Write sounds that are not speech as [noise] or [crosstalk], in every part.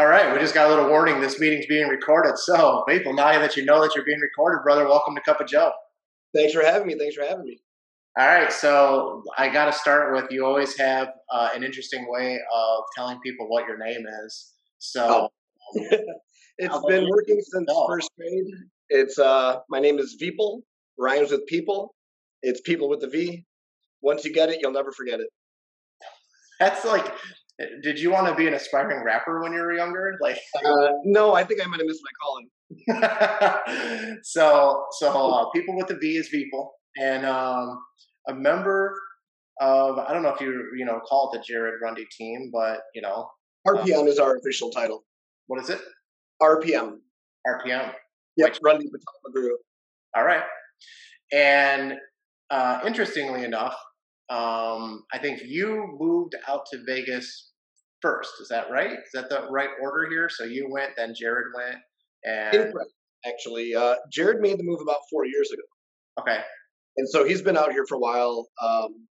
All right, we just got a little warning. This meeting's being recorded. So, people, now that you know that you're being recorded, brother, welcome to Cup of Joe. Thanks for having me. Thanks for having me. All right, so I got to start with you always have uh, an interesting way of telling people what your name is. So, oh. [laughs] it's been working since first grade. It's uh, my name is Veeple, rhymes with people. It's people with the V. Once you get it, you'll never forget it. [laughs] That's like did you want to be an aspiring rapper when you were younger? Like, uh, no, I think I might have missed my calling. [laughs] so, so uh, people with the V is people, and um, a member of I don't know if you you know call it the Jared Rundy team, but you know, RPM um, is our official title. What is it? RPM. RPM. Yep, Rundy Group. All right, and uh, interestingly enough, um, I think you moved out to Vegas first. Is that right? Is that the right order here? So you went, then Jared went, and Incorrect, actually, uh, Jared made the move about four years ago. Okay, and so he's been out here for a while. Um,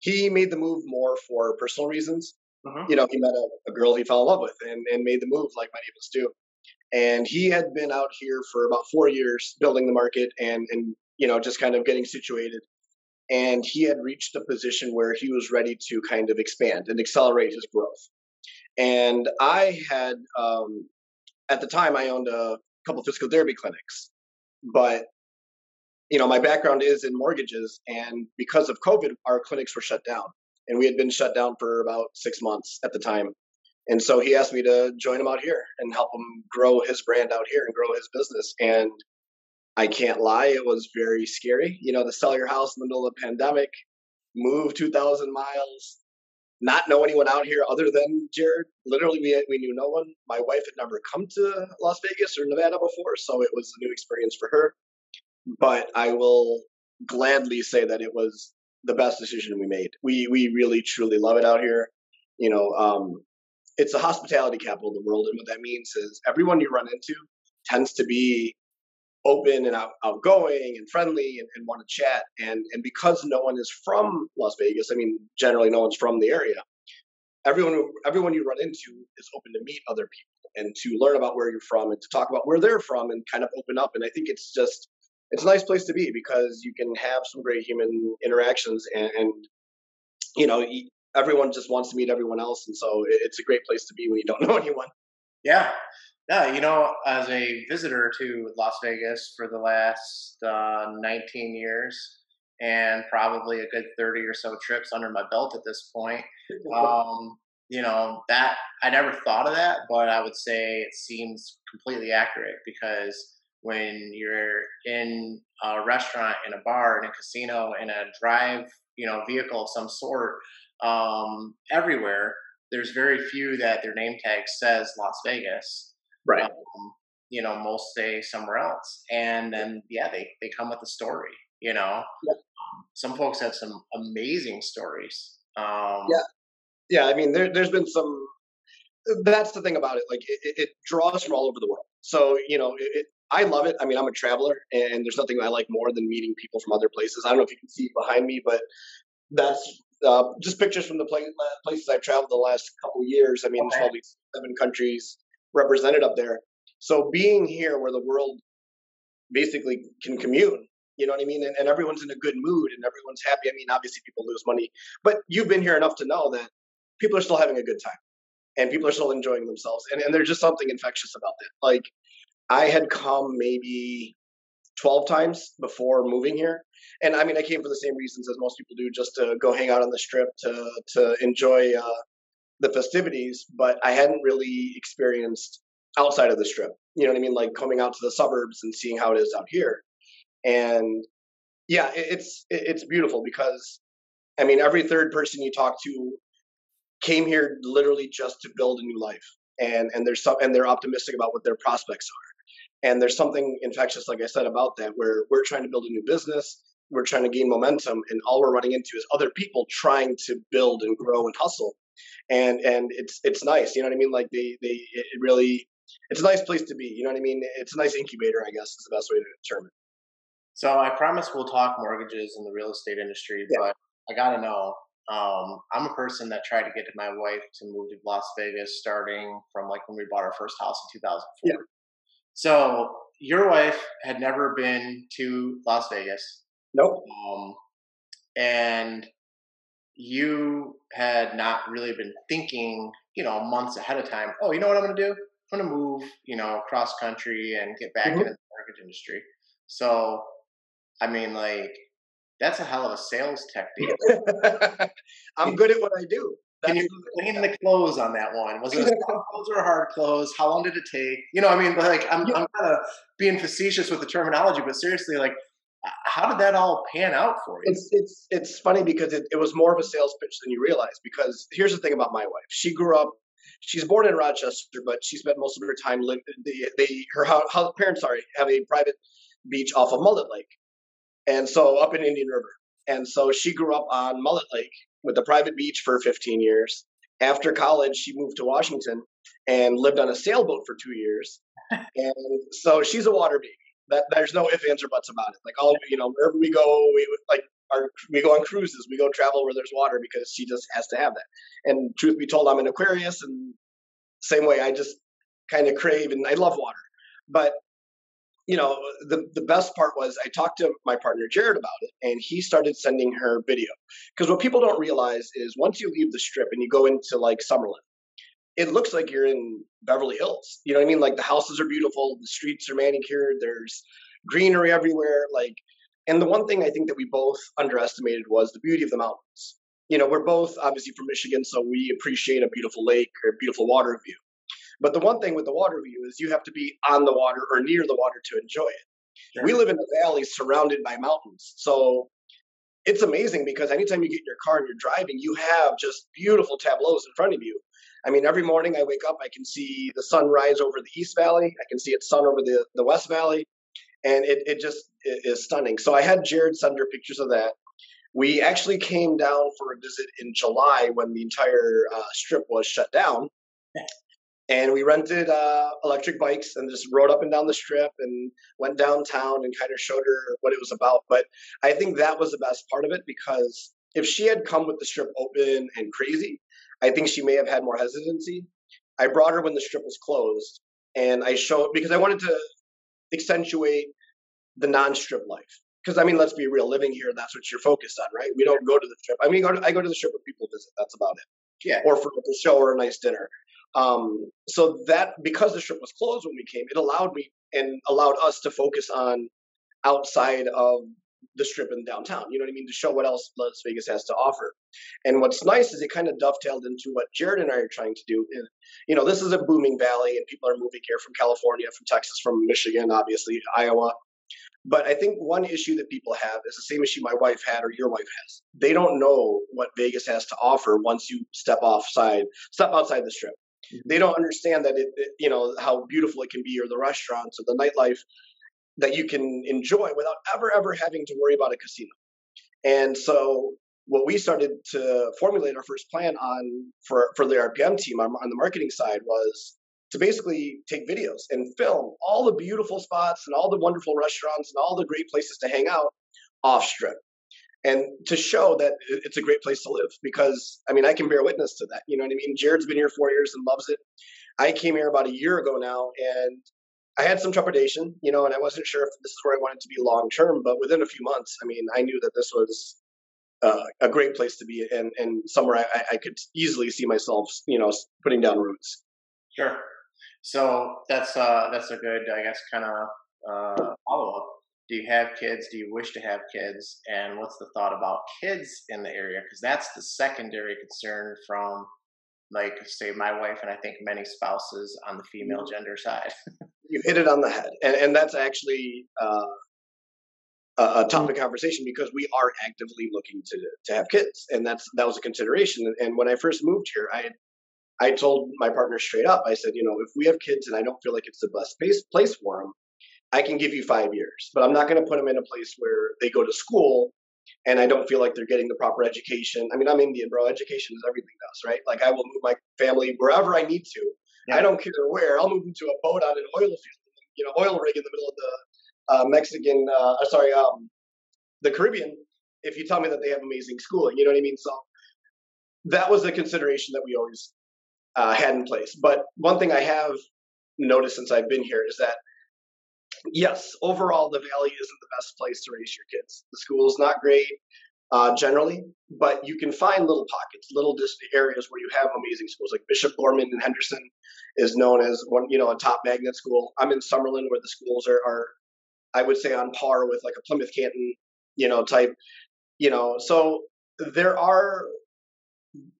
he made the move more for personal reasons. Mm-hmm. You know, he met a, a, girl he fell in love with and, and made the move like many of us do. And he had been out here for about four years building the market and and you know just kind of getting situated and he had reached a position where he was ready to kind of expand and accelerate his growth. And I had, um, at the time, I owned a couple physical therapy clinics, but you know, my background is in mortgages, and because of COVID, our clinics were shut down, and we had been shut down for about six months at the time. And so he asked me to join him out here and help him grow his brand out here and grow his business. And I can't lie, it was very scary. You know, to sell your house in the middle of a pandemic, move 2,000 miles, not know anyone out here other than Jared. Literally, we, we knew no one. My wife had never come to Las Vegas or Nevada before, so it was a new experience for her. But I will gladly say that it was the best decision we made. We we really truly love it out here. You know, um, it's the hospitality capital of the world, and what that means is everyone you run into tends to be open and out, outgoing and friendly and, and want to chat. And and because no one is from Las Vegas, I mean, generally no one's from the area. Everyone everyone you run into is open to meet other people and to learn about where you're from and to talk about where they're from and kind of open up. And I think it's just it's a nice place to be because you can have some great human interactions and, and you know everyone just wants to meet everyone else and so it's a great place to be when you don't [laughs] know anyone yeah yeah, you know, as a visitor to Las Vegas for the last uh, 19 years, and probably a good 30 or so trips under my belt at this point, um, you know, that I never thought of that, but I would say it seems completely accurate because when you're in a restaurant, in a bar, in a casino, in a drive, you know, vehicle of some sort, um, everywhere, there's very few that their name tag says Las Vegas right um, you know most say somewhere else and then yeah they they come with a story you know yeah. um, some folks have some amazing stories um, yeah yeah i mean there, there's been some that's the thing about it like it, it draws from all over the world so you know it, I love it. I mean, I'm a traveler, and there's nothing I like more than meeting people from other places. I don't know if you can see behind me, but that's uh, just pictures from the places I've traveled the last couple years. I mean, okay. there's probably seven countries, represented up there. So being here where the world basically can commune, you know what I mean? And, and, everyone's in a good mood and everyone's happy. I mean, obviously people lose money, but you've been here enough to know that people are still having a good time and people are still enjoying themselves. And, and there's just something infectious about that. Like I had come maybe 12 times before moving here. And I mean, I came for the same reasons as most people do, just to go hang out on the strip, to, to enjoy, uh, the festivities, but I hadn't really experienced outside of the strip. You know what I mean? Like coming out to the suburbs and seeing how it is out here. And yeah, it's it's beautiful because I mean every third person you talk to came here literally just to build a new life. And and there's some and they're optimistic about what their prospects are. And there's something infectious, like I said, about that, where we're trying to build a new business, we're trying to gain momentum, and all we're running into is other people trying to build and grow and hustle and and it's it's nice. You know what I mean? Like they they it really it's a nice place to be. You know what I mean? It's a nice incubator, I guess, is the best way to determine. So I promise we'll talk mortgages in the real estate industry, yeah. but I gotta know Um, I'm a person that tried to get my wife to move to Las Vegas starting from like when we bought our first house in 2004. Yeah. So your wife had never been to Las Vegas. Nope. Um, and you had not really been thinking, you know, months ahead of time. Oh, you know what I'm going to do? I'm going to move, you know, cross country and get back mm-hmm. into the mortgage industry. So, I mean, like, that's a hell of a sales technique. [laughs] I'm good at what I do. That's Can you clean the clothes on that one? Was it a [laughs] soft close or a hard close? How long did it take? You know, I mean, like, I'm, yeah. I'm kind of being facetious with the terminology, but seriously, like, how did that all pan out for you? It's it's it's funny because it, it was more of a sales pitch than you realize. Because here's the thing about my wife: she grew up. She's born in Rochester, but she spent most of her time living. They, they her how, parents sorry have a private beach off of Mullet Lake, and so up in Indian River. And so she grew up on Mullet Lake with a private beach for 15 years. After college, she moved to Washington and lived on a sailboat for two years. [laughs] and so she's a water baby. That there's no ifs, ands, or buts about it. Like all you know, wherever we go, we like our we go on cruises, we go travel where there's water because she just has to have that. And truth be told, I'm an Aquarius, and same way I just kind of crave and I love water. But you know, the the best part was I talked to my partner Jared about it, and he started sending her video. Because what people don't realize is once you leave the strip and you go into like Summerlin, it looks like you're in Beverly Hills. You know what I mean? Like the houses are beautiful, the streets are manicured, there's greenery everywhere. Like, and the one thing I think that we both underestimated was the beauty of the mountains. You know, we're both obviously from Michigan, so we appreciate a beautiful lake or a beautiful water view. But the one thing with the water view is you have to be on the water or near the water to enjoy it. Sure. We live in a valley surrounded by mountains. So it's amazing because anytime you get in your car and you're driving, you have just beautiful tableaus in front of you I mean, every morning I wake up, I can see the sun rise over the East Valley. I can see its sun over the, the West Valley. And it, it just is stunning. So I had Jared send her pictures of that. We actually came down for a visit in July when the entire uh, strip was shut down. And we rented uh, electric bikes and just rode up and down the strip and went downtown and kind of showed her what it was about. But I think that was the best part of it because if she had come with the strip open and crazy, I think she may have had more hesitancy. I brought her when the strip was closed, and I showed because I wanted to accentuate the non-strip life. Because I mean, let's be real, living here, that's what you're focused on, right? We don't go to the strip. I mean, I go to the strip when people visit. That's about it. Yeah. Or for a show or a nice dinner. Um, so that because the strip was closed when we came, it allowed me and allowed us to focus on outside of the strip in downtown. You know what I mean? To show what else Las Vegas has to offer. And what's nice is it kind of dovetailed into what Jared and I are trying to do. You know, this is a booming valley, and people are moving here from California, from Texas, from Michigan, obviously Iowa. But I think one issue that people have is the same issue my wife had or your wife has. They don't know what Vegas has to offer once you step offside, step outside the strip. Mm-hmm. They don't understand that it, it, you know, how beautiful it can be, or the restaurants, or the nightlife that you can enjoy without ever ever having to worry about a casino. And so what we started to formulate our first plan on for for the RPM team on, the marketing side was to basically take videos and film all the beautiful spots and all the wonderful restaurants and all the great places to hang out off strip. And to show that it's a great place to live because i mean i can bear witness to that you know what i mean? Jared's been here four years and loves it. I came here about a year ago now and I had some trepidation, you know, and I wasn't sure if this is where I wanted to be long term. But within a few months, I mean, I knew that this was uh, a great place to be and, and somewhere I, I, could easily see myself, you know, putting down roots. Sure. So that's uh, that's a good, I guess, kind of uh, follow up. Do you have kids? Do you wish to have kids? And what's the thought about kids in the area? Because that's the secondary concern from, like, say, my wife and I think many spouses on the female mm-hmm. gender side. [laughs] you hit it on the head, and and that's actually uh, a, a topic conversation because we are actively looking to to have kids, and that's that was a consideration. And when I first moved here, I I told my partner straight up, I said, you know, if we have kids and I don't feel like it's the best place place for them, I can give you five years, but I'm not going to put them in a place where they go to school and I don't feel like they're getting the proper education. I mean, I'm Indian, bro. Education is everything to us, right? Like I will move my family wherever I need to yeah. I don't care where. I'll move into a boat on an oil field, you know, oil rig in the middle of the uh, Mexican, uh, uh, sorry, um, the Caribbean. If you tell me that they have amazing schooling, you know what I mean. So that was a consideration that we always uh, had in place. But one thing I have noticed since I've been here is that yes, overall the valley isn't the best place to raise your kids. The school is not great uh, generally, but you can find little pockets, little areas where you have amazing schools. Like Bishop Gorman in Henderson is known as one, you know, a top magnet school. I'm in Summerlin where the schools are, are I would say, on par with like a Plymouth Canton, you know, type. You know, so there are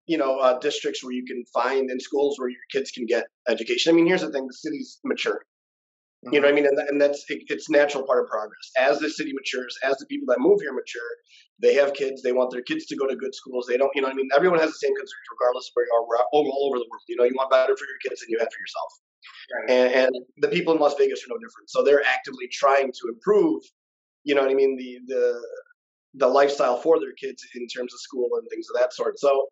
you know uh, districts where you can find in schools where your kids can get education. I mean, here's the thing: the city's mature. Mm-hmm. You know what I mean? And, and that's it, it's natural part of progress. As the city matures, as the people that move here mature, they have kids. They want their kids to go to good schools. They don't, you know, I mean, everyone has the same concerns regardless of where you are. We're all, all over the world. You know, you want better for your kids than you have for yourself. Right. And, and the people in Las Vegas are no different. So they're actively trying to improve. You know what I mean? The the the lifestyle for their kids in terms of school and things of that sort. So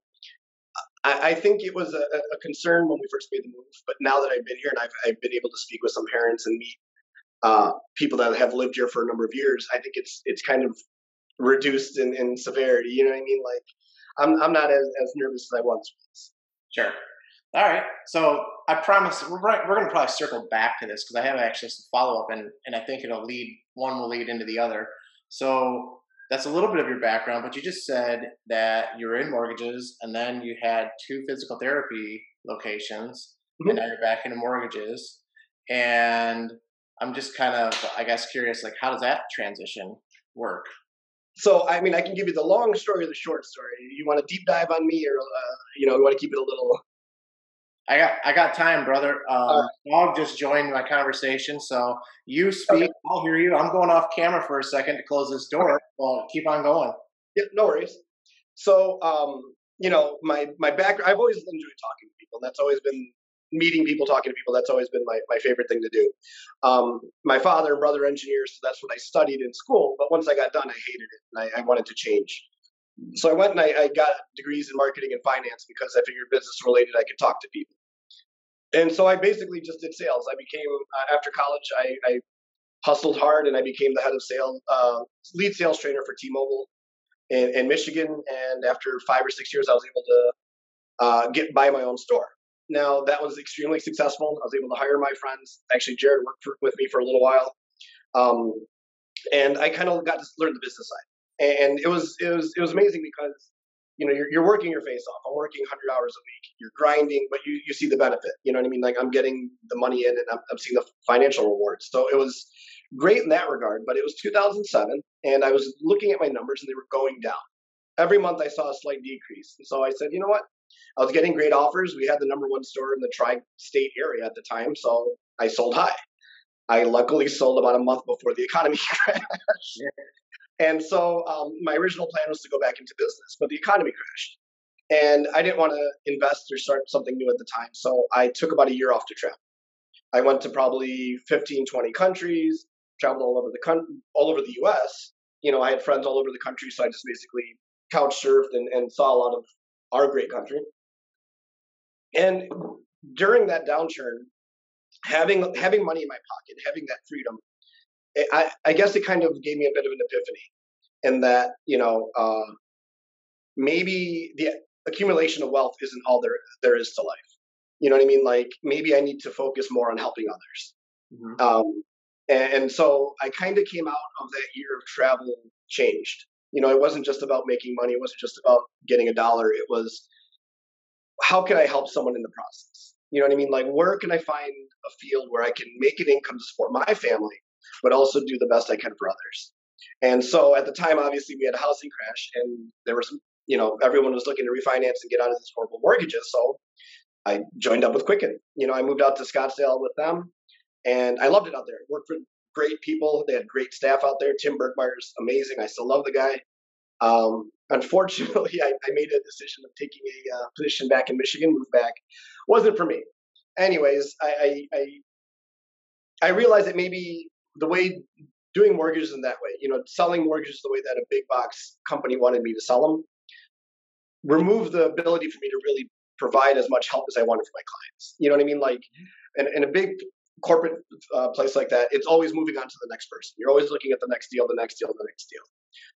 I, I think it was a, a, concern when we first made the move, but now that I've been here and I've, I've been able to speak with some parents and meet uh, people that have lived here for a number of years, I think it's it's kind of reduced in, in severity. You know what I mean? Like I'm I'm not as, as nervous as I once was. Sure. All right. So I promise we're we're going to probably circle back to this because I have actually some follow up and and I think it'll lead one will lead into the other. So that's a little bit of your background, but you just said that you were in mortgages and then you had two physical therapy locations mm-hmm. and now you're back into mortgages. And I'm just kind of, I guess, curious, like, how does that transition work? So, I mean, I can give you the long story or the short story. You want a deep dive on me, or uh, you know, you want to keep it a little I got I got time, brother. Um, Dog just joined my conversation, so you speak. Okay. I'll hear you. I'm going off camera for a second to close this door. Okay. Well, keep on going. Yeah, no worries. So, um, you know, my my background. I've always enjoyed talking to people. That's always been meeting people, talking to people. That's always been my, my favorite thing to do. Um, my father and brother engineers, so that's what I studied in school. But once I got done, I hated it, and I, I wanted to change. So I went and I, I, got degrees in marketing and finance because I figured business related I could talk to people. And so I basically just did sales. I became uh, after college, I, I, hustled hard and I became the head of sales, uh, lead sales trainer for T-Mobile in, in, Michigan. And after five or six years, I was able to uh, get buy my own store. Now that was extremely successful. I was able to hire my friends. Actually, Jared worked for, with me for a little while, um, and I kind of got to learn the business side and it was it was it was amazing because you know you're, you're working your face off. I'm working 100 hours a week. You're grinding, but you you see the benefit. You know what I mean? Like I'm getting the money in, and I'm, I'm seeing the financial rewards. So it was great in that regard. But it was 2007, and I was looking at my numbers, and they were going down. Every month I saw a slight decrease. And so I said, you know what? I was getting great offers. We had the number one store in the tri-state area at the time, so I sold high. I luckily sold about a month before the economy [laughs] crashed. And so um, my original plan was to go back into business, but the economy crashed. And I didn't want to invest or start something new at the time. So I took about a year off to travel. I went to probably 15, 20 countries, traveled all over the con- all over the US. You know, I had friends all over the country, so I just basically couch surfed and, and saw a lot of our great country. And during that downturn, having having money in my pocket, having that freedom, I, I guess it kind of gave me a bit of an epiphany in that, you know, uh, maybe the accumulation of wealth isn't all there there is to life. You know what I mean? Like maybe I need to focus more on helping others. Mm-hmm. Um, and, and, so I kind of came out of that year of travel changed. You know, it wasn't just about making money. It wasn't just about getting a dollar. It was how can I help someone in the process? You know what I mean? Like where can I find a field where I can make an income to support my family, but also do the best I can for others. And so at the time, obviously, we had a housing crash, and there was, you know, everyone was looking to refinance and get out of these horrible mortgages. So I joined up with Quicken. You know, I moved out to Scottsdale with them, and I loved it out there. Worked for great people. They had great staff out there. Tim Bergmeyer's amazing. I still love the guy. Um, [laughs] unfortunately, I, I, made a decision of taking a uh, position back in Michigan, move back. Wasn't for me. Anyways, I, I, I I realized that maybe the way doing mortgages in that way, you know, selling mortgages the way that a big box company wanted me to sell them, remove the ability for me to really provide as much help as I wanted for my clients. You know what I mean? Like, in, in a big corporate uh, place like that, it's always moving on to the next person. You're always looking at the next deal, the next deal, the next deal.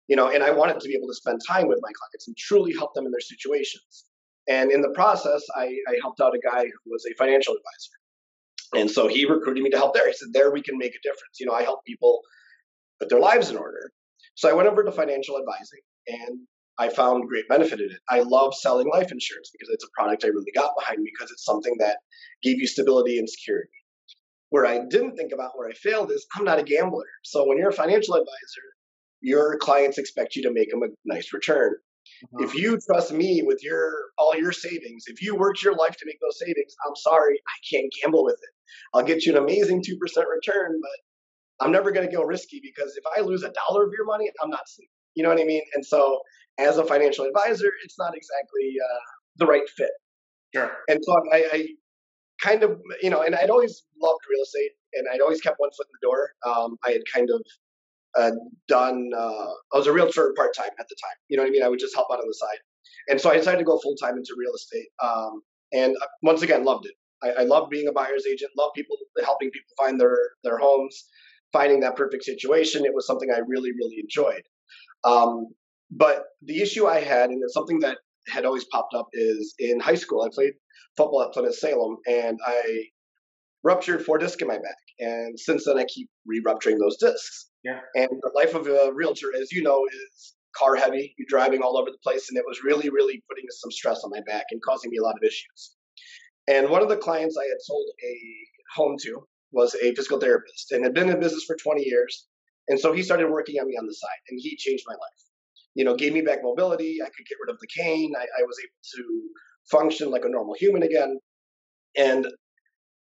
You know, and I wanted to be able to spend time with my clients and truly help them in their situations. And in the process, I, I helped out a guy who was a financial advisor. And so he recruited me to help there. He said, There we can make a difference. You know, I help people put their lives in order. So I went over to financial advising and I found great benefit in it. I love selling life insurance because it's a product I really got behind because it's something that gave you stability and security. Where I didn't think about where I failed is I'm not a gambler. So when you're a financial advisor, your clients expect you to make them a nice return. Uh-huh. If you trust me with your all your savings, if you worked your life to make those savings, I'm sorry, I can't gamble with it. I'll get you an amazing two percent return, but I'm never going to go risky because if I lose a dollar of your money, I'm not sleeping. You know what I mean? And so, as a financial advisor, it's not exactly uh, the right fit. Sure. And so I, I, kind of, you know, and I'd always loved real estate, and I'd always kept one foot in the door. Um, I had kind of uh, done. Uh, I was a realtor part time at the time. You know what I mean? I would just help out on the side, and so I decided to go full time into real estate. Um, and uh, once again, loved it. I, I love being a buyer's agent. Love people helping people find their their homes, finding that perfect situation. It was something I really really enjoyed. Um, but the issue I had, and it's something that had always popped up, is in high school. I played football at Plymouth Salem, and I ruptured four discs in my back. And since then, I keep re-rupturing those discs. Yeah. And the life of a realtor, as you know, is car heavy. You're driving all over the place, and it was really, really putting some stress on my back and causing me a lot of issues. And one of the clients I had sold a home to was a physical therapist and had been in business for 20 years. And so he started working on me on the side, and he changed my life. You know, gave me back mobility. I could get rid of the cane. I, I was able to function like a normal human again. And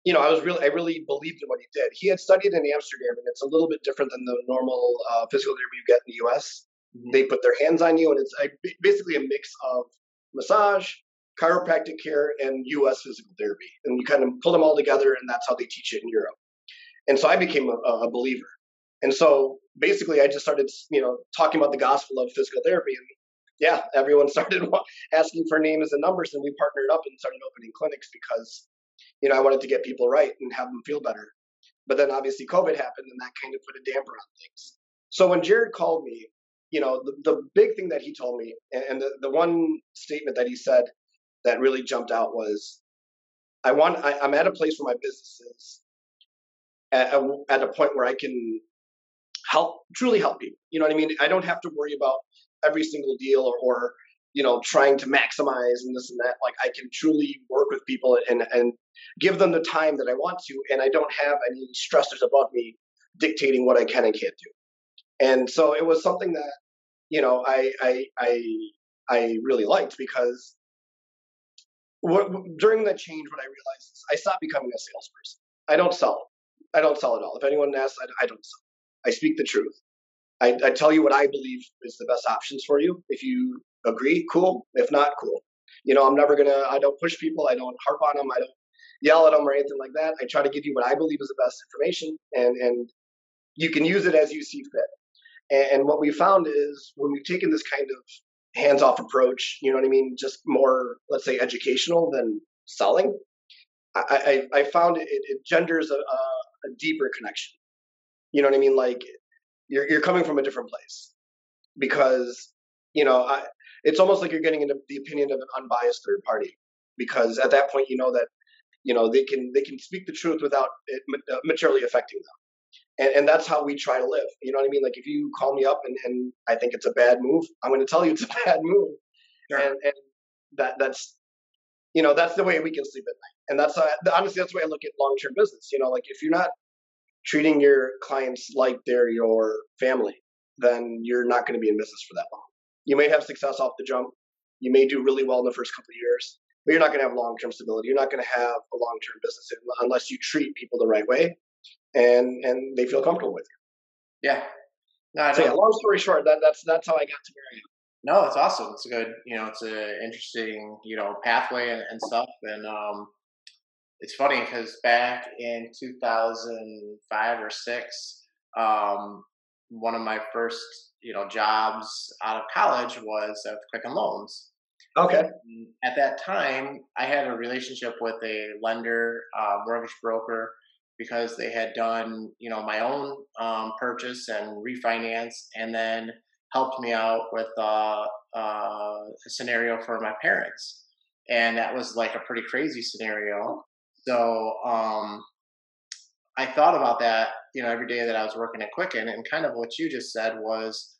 you know, I was really, I really believed in what he did. He had studied in Amsterdam, and it's a little bit different than the normal uh, physical therapy you get in the U.S. Mm-hmm. They put their hands on you, and it's basically a mix of massage, chiropractic care, and U.S. physical therapy. And you kind of pull them all together, and that's how they teach it in Europe. And so I became a, a believer. And so basically, I just started, you know, talking about the gospel of physical therapy, and yeah, everyone [laughs] started asking for names and numbers, and we partnered up and started opening clinics because you know, I wanted to get people right and have them feel better. But then obviously COVID happened and that kind of put a damper on things. So when Jared called me, you know, the, the big thing that he told me, and, the, the one statement that he said that really jumped out was, I want, I, am at a place where my business is at a, at a point where I can help, truly help people. You know what I mean? I don't have to worry about every single deal or, or you know trying to maximize and this and that like i can truly work with people and and give them the time that i want to and i don't have any stressors above me dictating what i can and can't do and so it was something that you know i i i, I really liked because what, during that change what i realized is i stopped becoming a salesperson i don't sell i don't sell at all if anyone asks i, I don't sell i speak the truth I, I, tell you what I believe is the best options for you. If you agree, cool. If not, cool. You know, I'm never gonna. I don't push people. I don't harp on them. I don't yell at them or anything like that. I try to give you what I believe is the best information, and and you can use it as you see fit. And, and what we found is when we've taken this kind of hands-off approach, you know what I mean, just more, let's say, educational than selling. I, I, I found it, it genders a, a, a deeper connection. You know what I mean? Like you're you're coming from a different place because you know I, it's almost like you're getting into the opinion of an unbiased third party because at that point you know that you know they can they can speak the truth without it uh, materially affecting them and, and that's how we try to live. You know what i mean? Like if you call me up and, and i think it's a bad move i'm going to tell you it's a [laughs] bad move. Sure. and, and that that's you know that's the way we can sleep at night. And that's uh, honestly that's the way i look at long-term business. You know like if you're not treating your clients like they're your family then you're not going to be in business for that long. You may have success off the jump. You may do really well in the first couple of years, but you're not going to have long term stability. You're not going to have a long term business unless you treat people the right way and and they feel comfortable with you. Yeah. No, so yeah, long story short, that, that's that's how I got to where I am. No, it's awesome. It's a good, you know, it's an interesting, you know, pathway and, and stuff. And um, it's funny because back in 2005 or six, um, one of my first you know jobs out of college was at Quicken Loans. Okay. And at that time, I had a relationship with a lender, uh, mortgage broker, because they had done you know my own um, purchase and refinance, and then helped me out with uh, uh, a scenario for my parents. and that was like a pretty crazy scenario. So um, I thought about that, you know, every day that I was working at Quicken, and kind of what you just said was,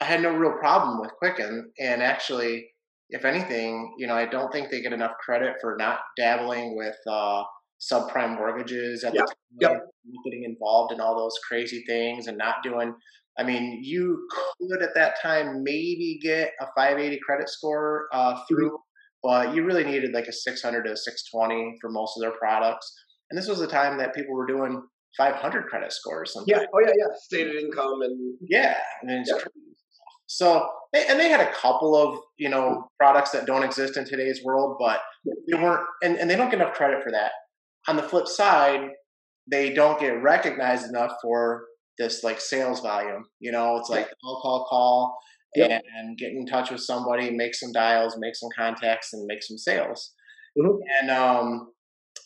I had no real problem with Quicken, and actually, if anything, you know, I don't think they get enough credit for not dabbling with uh, subprime mortgages at yep. the time, yep. getting involved in all those crazy things and not doing. I mean, you could at that time maybe get a 580 credit score uh, mm-hmm. through, but you really needed like a 600 to 620 for most of their products. And this was the time that people were doing 500 credit scores. Sometimes. Yeah. Oh yeah, yeah. Stated income and yeah. And yeah. So and they had a couple of you know products that don't exist in today's world, but they weren't, and, and they don't get enough credit for that. On the flip side, they don't get recognized enough for this like sales volume. You know, it's like call, call, call, yep. and get in touch with somebody, make some dials, make some contacts, and make some sales. Mm-hmm. And um,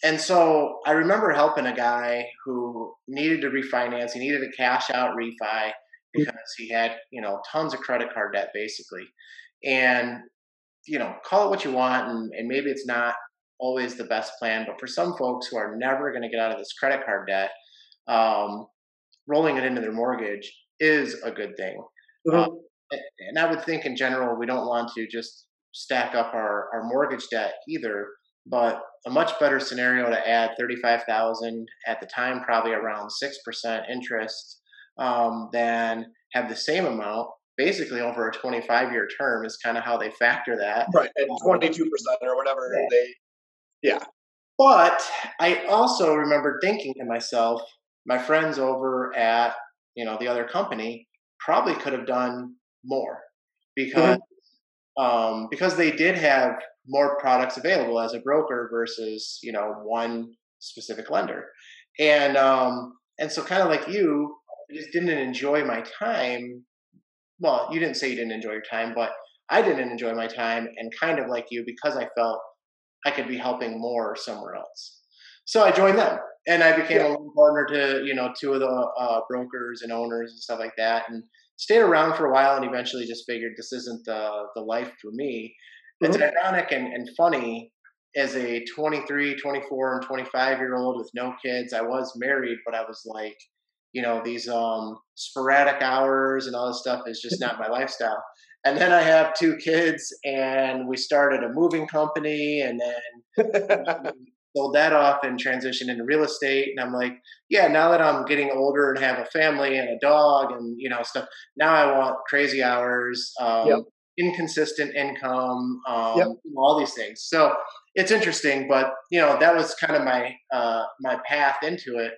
and so I remember helping a guy who needed to refinance. He needed a cash out refi because he had you know tons of credit card debt basically and you know call it what you want and, and maybe it's not always the best plan but for some folks who are never going to get out of this credit card debt um, rolling it into their mortgage is a good thing mm-hmm. um, and i would think in general we don't want to just stack up our, our mortgage debt either but a much better scenario to add 35000 at the time probably around 6% interest um, than have the same amount basically over a 25 year term is kind of how they factor that. Right. And 22% or whatever yeah. they, yeah. But I also remember thinking to myself, my friends over at, you know, the other company probably could have done more because, mm-hmm. um, because they did have more products available as a broker versus, you know, one specific lender. And, um, and so kind of like you, I just didn't enjoy my time. Well, you didn't say you didn't enjoy your time, but I didn't enjoy my time, and kind of like you, because I felt I could be helping more somewhere else. So I joined them, and I became yeah. a partner to you know two of the uh, brokers and owners and stuff like that, and stayed around for a while, and eventually just figured this isn't the the life for me. Mm-hmm. It's ironic and, and funny as a 23, 24, and 25 year old with no kids. I was married, but I was like you know these um, sporadic hours and all this stuff is just not my lifestyle and then i have two kids and we started a moving company and then [laughs] sold that off and transitioned into real estate and i'm like yeah now that i'm getting older and have a family and a dog and you know stuff now i want crazy hours um, yep. inconsistent income um, yep. all these things so it's interesting but you know that was kind of my uh, my path into it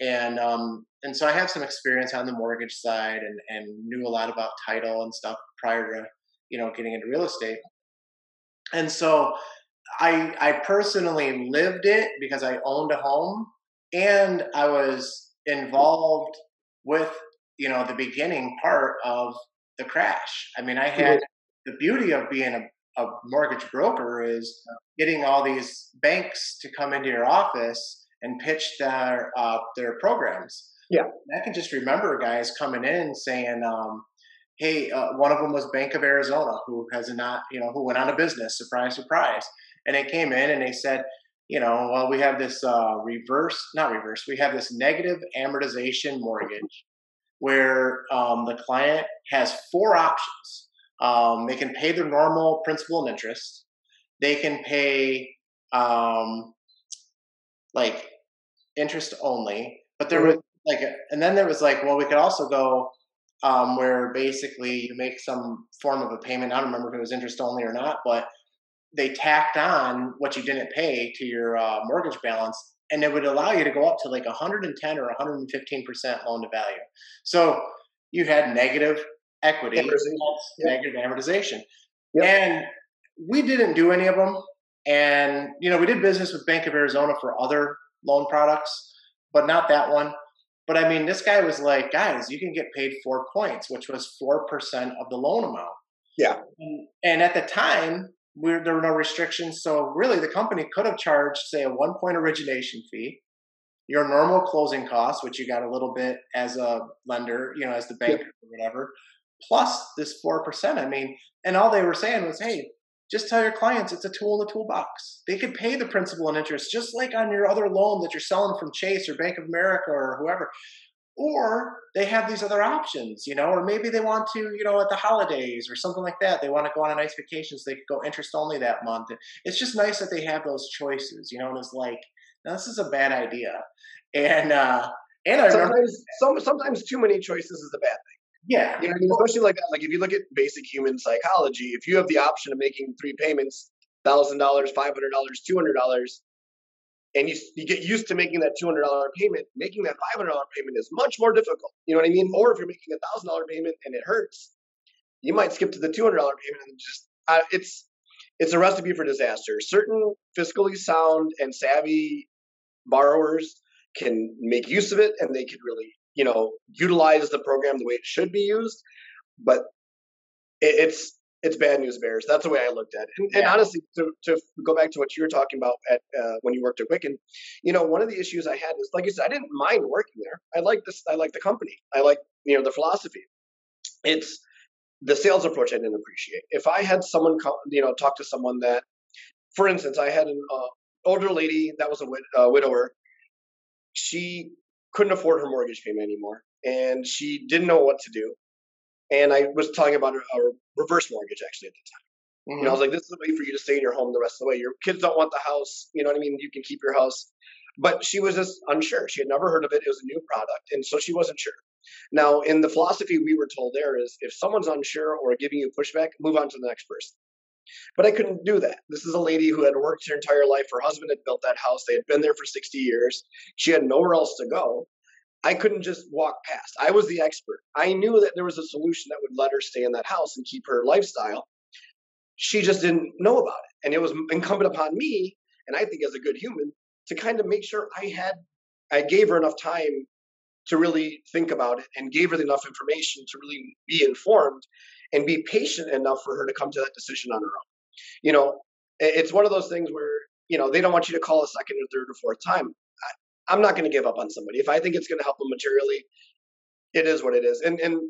and um, and so I have some experience on the mortgage side and and knew a lot about title and stuff prior to you know getting into real estate. And so I I personally lived it because I owned a home and I was involved with you know the beginning part of the crash. I mean, I had the beauty of being a, a mortgage broker is getting all these banks to come into your office and pitch their uh, their programs. Yeah, and I can just remember guys coming in saying, um, "Hey, uh, one of them was Bank of Arizona, who has not, you know, who went out of business. Surprise, surprise!" And they came in and they said, "You know, well, we have this uh, reverse, not reverse. We have this negative amortization mortgage, where um, the client has four options. Um, they can pay their normal principal and interest. They can pay." Um, like interest only. But there was like, and then there was like, well, we could also go um, where basically you make some form of a payment. I don't remember if it was interest only or not, but they tacked on what you didn't pay to your uh, mortgage balance, and it would allow you to go up to like 110 or 115 percent loan to value. So you had negative equity, amortization. negative amortization, yep. and we didn't do any of them. And you know, we did business with Bank of Arizona for other loan products, but not that one. But I mean, this guy was like, guys, you can get paid four points, which was four percent of the loan amount. Yeah. And, and at the time, we're there were no restrictions, so really the company could have charged, say, a one point origination fee, your normal closing costs, which you got a little bit as a lender, you know, as the bank or whatever, plus this four percent. I mean, and all they were saying was, hey, just tell your clients it's a tool in the toolbox. They could pay the principal and interest just like on your other loan that you're selling from Chase or Bank of America or whoever. Or they have these other options, you know, or maybe they want to, you know, at the holidays or something like that. They want to go on a nice vacation so They could go interest only that month. It's just nice that they have those choices, you know, and it's like, now this is a bad idea. And uh and I sometimes, some, sometimes too many choices is a bad thing. Yeah. You know, especially like like if you look at basic human psychology, if you have the option of making three payments, thousand dollars, five hundred dollars, two hundred dollars, and you you get used to making that two hundred dollar payment, making that five hundred dollar payment is much more difficult. You know what I mean? Or if you're making a thousand dollar payment and it hurts, you might skip to the two hundred dollar payment and just uh, it's it's a recipe for disaster. Certain fiscally sound and savvy borrowers can make use of it and they can really you know utilize the program the way it should be used but it, it's it's bad news bears. That's the way i looked at it. And, yeah. and honestly to, to go back to what you were talking about at uh, when you worked at quicken you know one of the issues i had is like you said i didn't mind working there. I like this i like the company. I like you know the philosophy. It's the sales approach i didn't appreciate. If i had someone come you know talk to someone that for instance i had an uh, older lady that was a wid- uh, widower. She couldn't afford her mortgage payment anymore, and she didn't know what to do. And I was talking about a, a reverse mortgage actually at the time. Mm-hmm. You know, I was like, "This is a way for you to stay in your home the rest of the way. Your kids don't want the house. You know what I mean? You can keep your house." But she was just unsure. She had never heard of it. It was a new product, and so she wasn't sure. Now, in the philosophy we were told there is, if someone's unsure or giving you pushback, move on to the next person. But I couldn't do that. This is a lady who had worked her entire life. Her husband had built that house. They had been there for 60 years. She had nowhere else to go. I couldn't just walk past. I was the expert. I knew that there was a solution that would let her stay in that house and keep her lifestyle. She just didn't know about it. And it was incumbent upon me, and I think as a good human, to kind of make sure I had, I gave her enough time to really think about it and gave her enough information to really be informed and be patient enough for her to come to that decision on her own. You know, it's one of those things where, you know, they don't want you to call a second or third or fourth time. I, am not going to give up on somebody. If I think it's going to help them materially, it is what it is. And, and,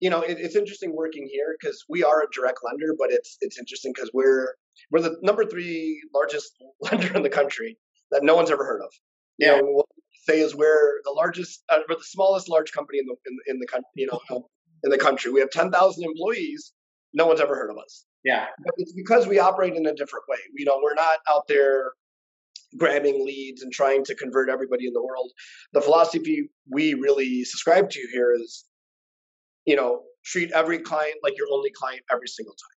you know, it, it's interesting working here because we are a direct lender, but it's it's interesting because we're we're the number three largest [laughs] lender in the country that no one's ever heard of. Yeah. You know, what say is we're the largest, uh, we're the smallest large company in the in, in the country. You know, in the country. We have 10,000 employees. No one's ever heard of us. Yeah. But it's because we operate in a different way. You know, we're not out there grabbing leads and trying to convert everybody in the world. The philosophy we really subscribe to here is, you know, treat every client like your only client every single time.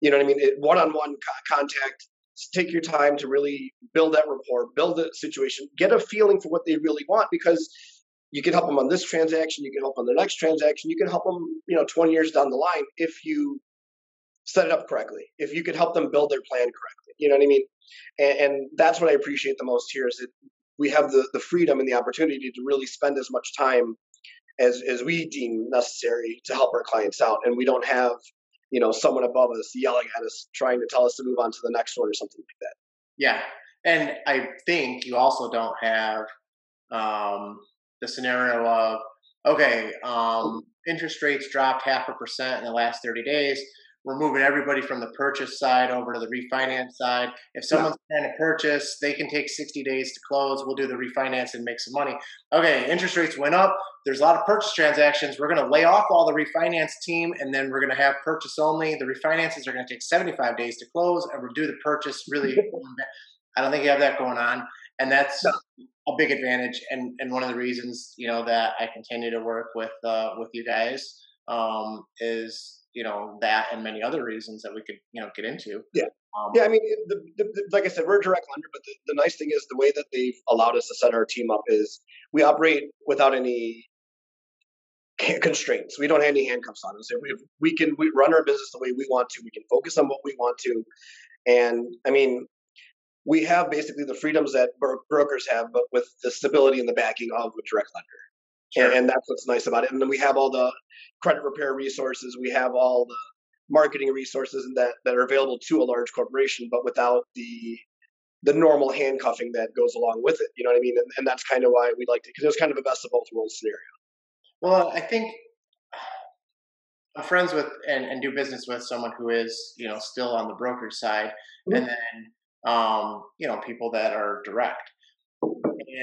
You know what I mean? One on one contact. Take your time to really build that rapport, build the situation, get a feeling for what they really want because you can help them on this transaction you can help on the next transaction you can help them you know 20 years down the line if you set it up correctly if you could help them build their plan correctly you know what i mean? And, and that's what i appreciate the most here is that we have the, the freedom and the opportunity to really spend as much time as, as we deem necessary to help our clients out and we don't have you know someone above us yelling at us trying to tell us to move on to the next one or something like that. Yeah and i think you also don't have um, the scenario of okay, um, interest rates dropped half a percent in the last 30 days. We're moving everybody from the purchase side over to the refinance side. If someone's trying to purchase, they can take 60 days to close. We'll do the refinance and make some money. Okay, interest rates went up. There's a lot of purchase transactions. We're going to lay off all the refinance team and then we're going to have purchase only. The refinances are going to take 75 days to close and we'll do the purchase really. [laughs] I don't think you have that going on. And that's a big advantage and, and one of the reasons you know that I continue to work with uh, with you guys um, is you know that and many other reasons that we could you know get into. Yeah, um, yeah. I mean, the, the, the, like I said, we're a direct lender, but the, the nice thing is the way that they've allowed us to set our team up is we operate without any constraints. We don't have any handcuffs on us. We, we can we run our business the way we want to. We can focus on what we want to, and I mean, we have basically the freedoms that brokers have, but with the stability and the backing of a direct lender. Sure. And, and, that's what's nice about it. And then we have all the credit repair resources. We have all the marketing resources that, that are available to a large corporation, but without the the normal handcuffing that goes along with it. You know what I mean? And, and that's kind of why we liked it because it was kind of a best of both worlds scenario. Well, I think [sighs] I'm friends with and, and do business with someone who is, you know, still on the broker side, mm-hmm. and then, um, you know, people that are direct.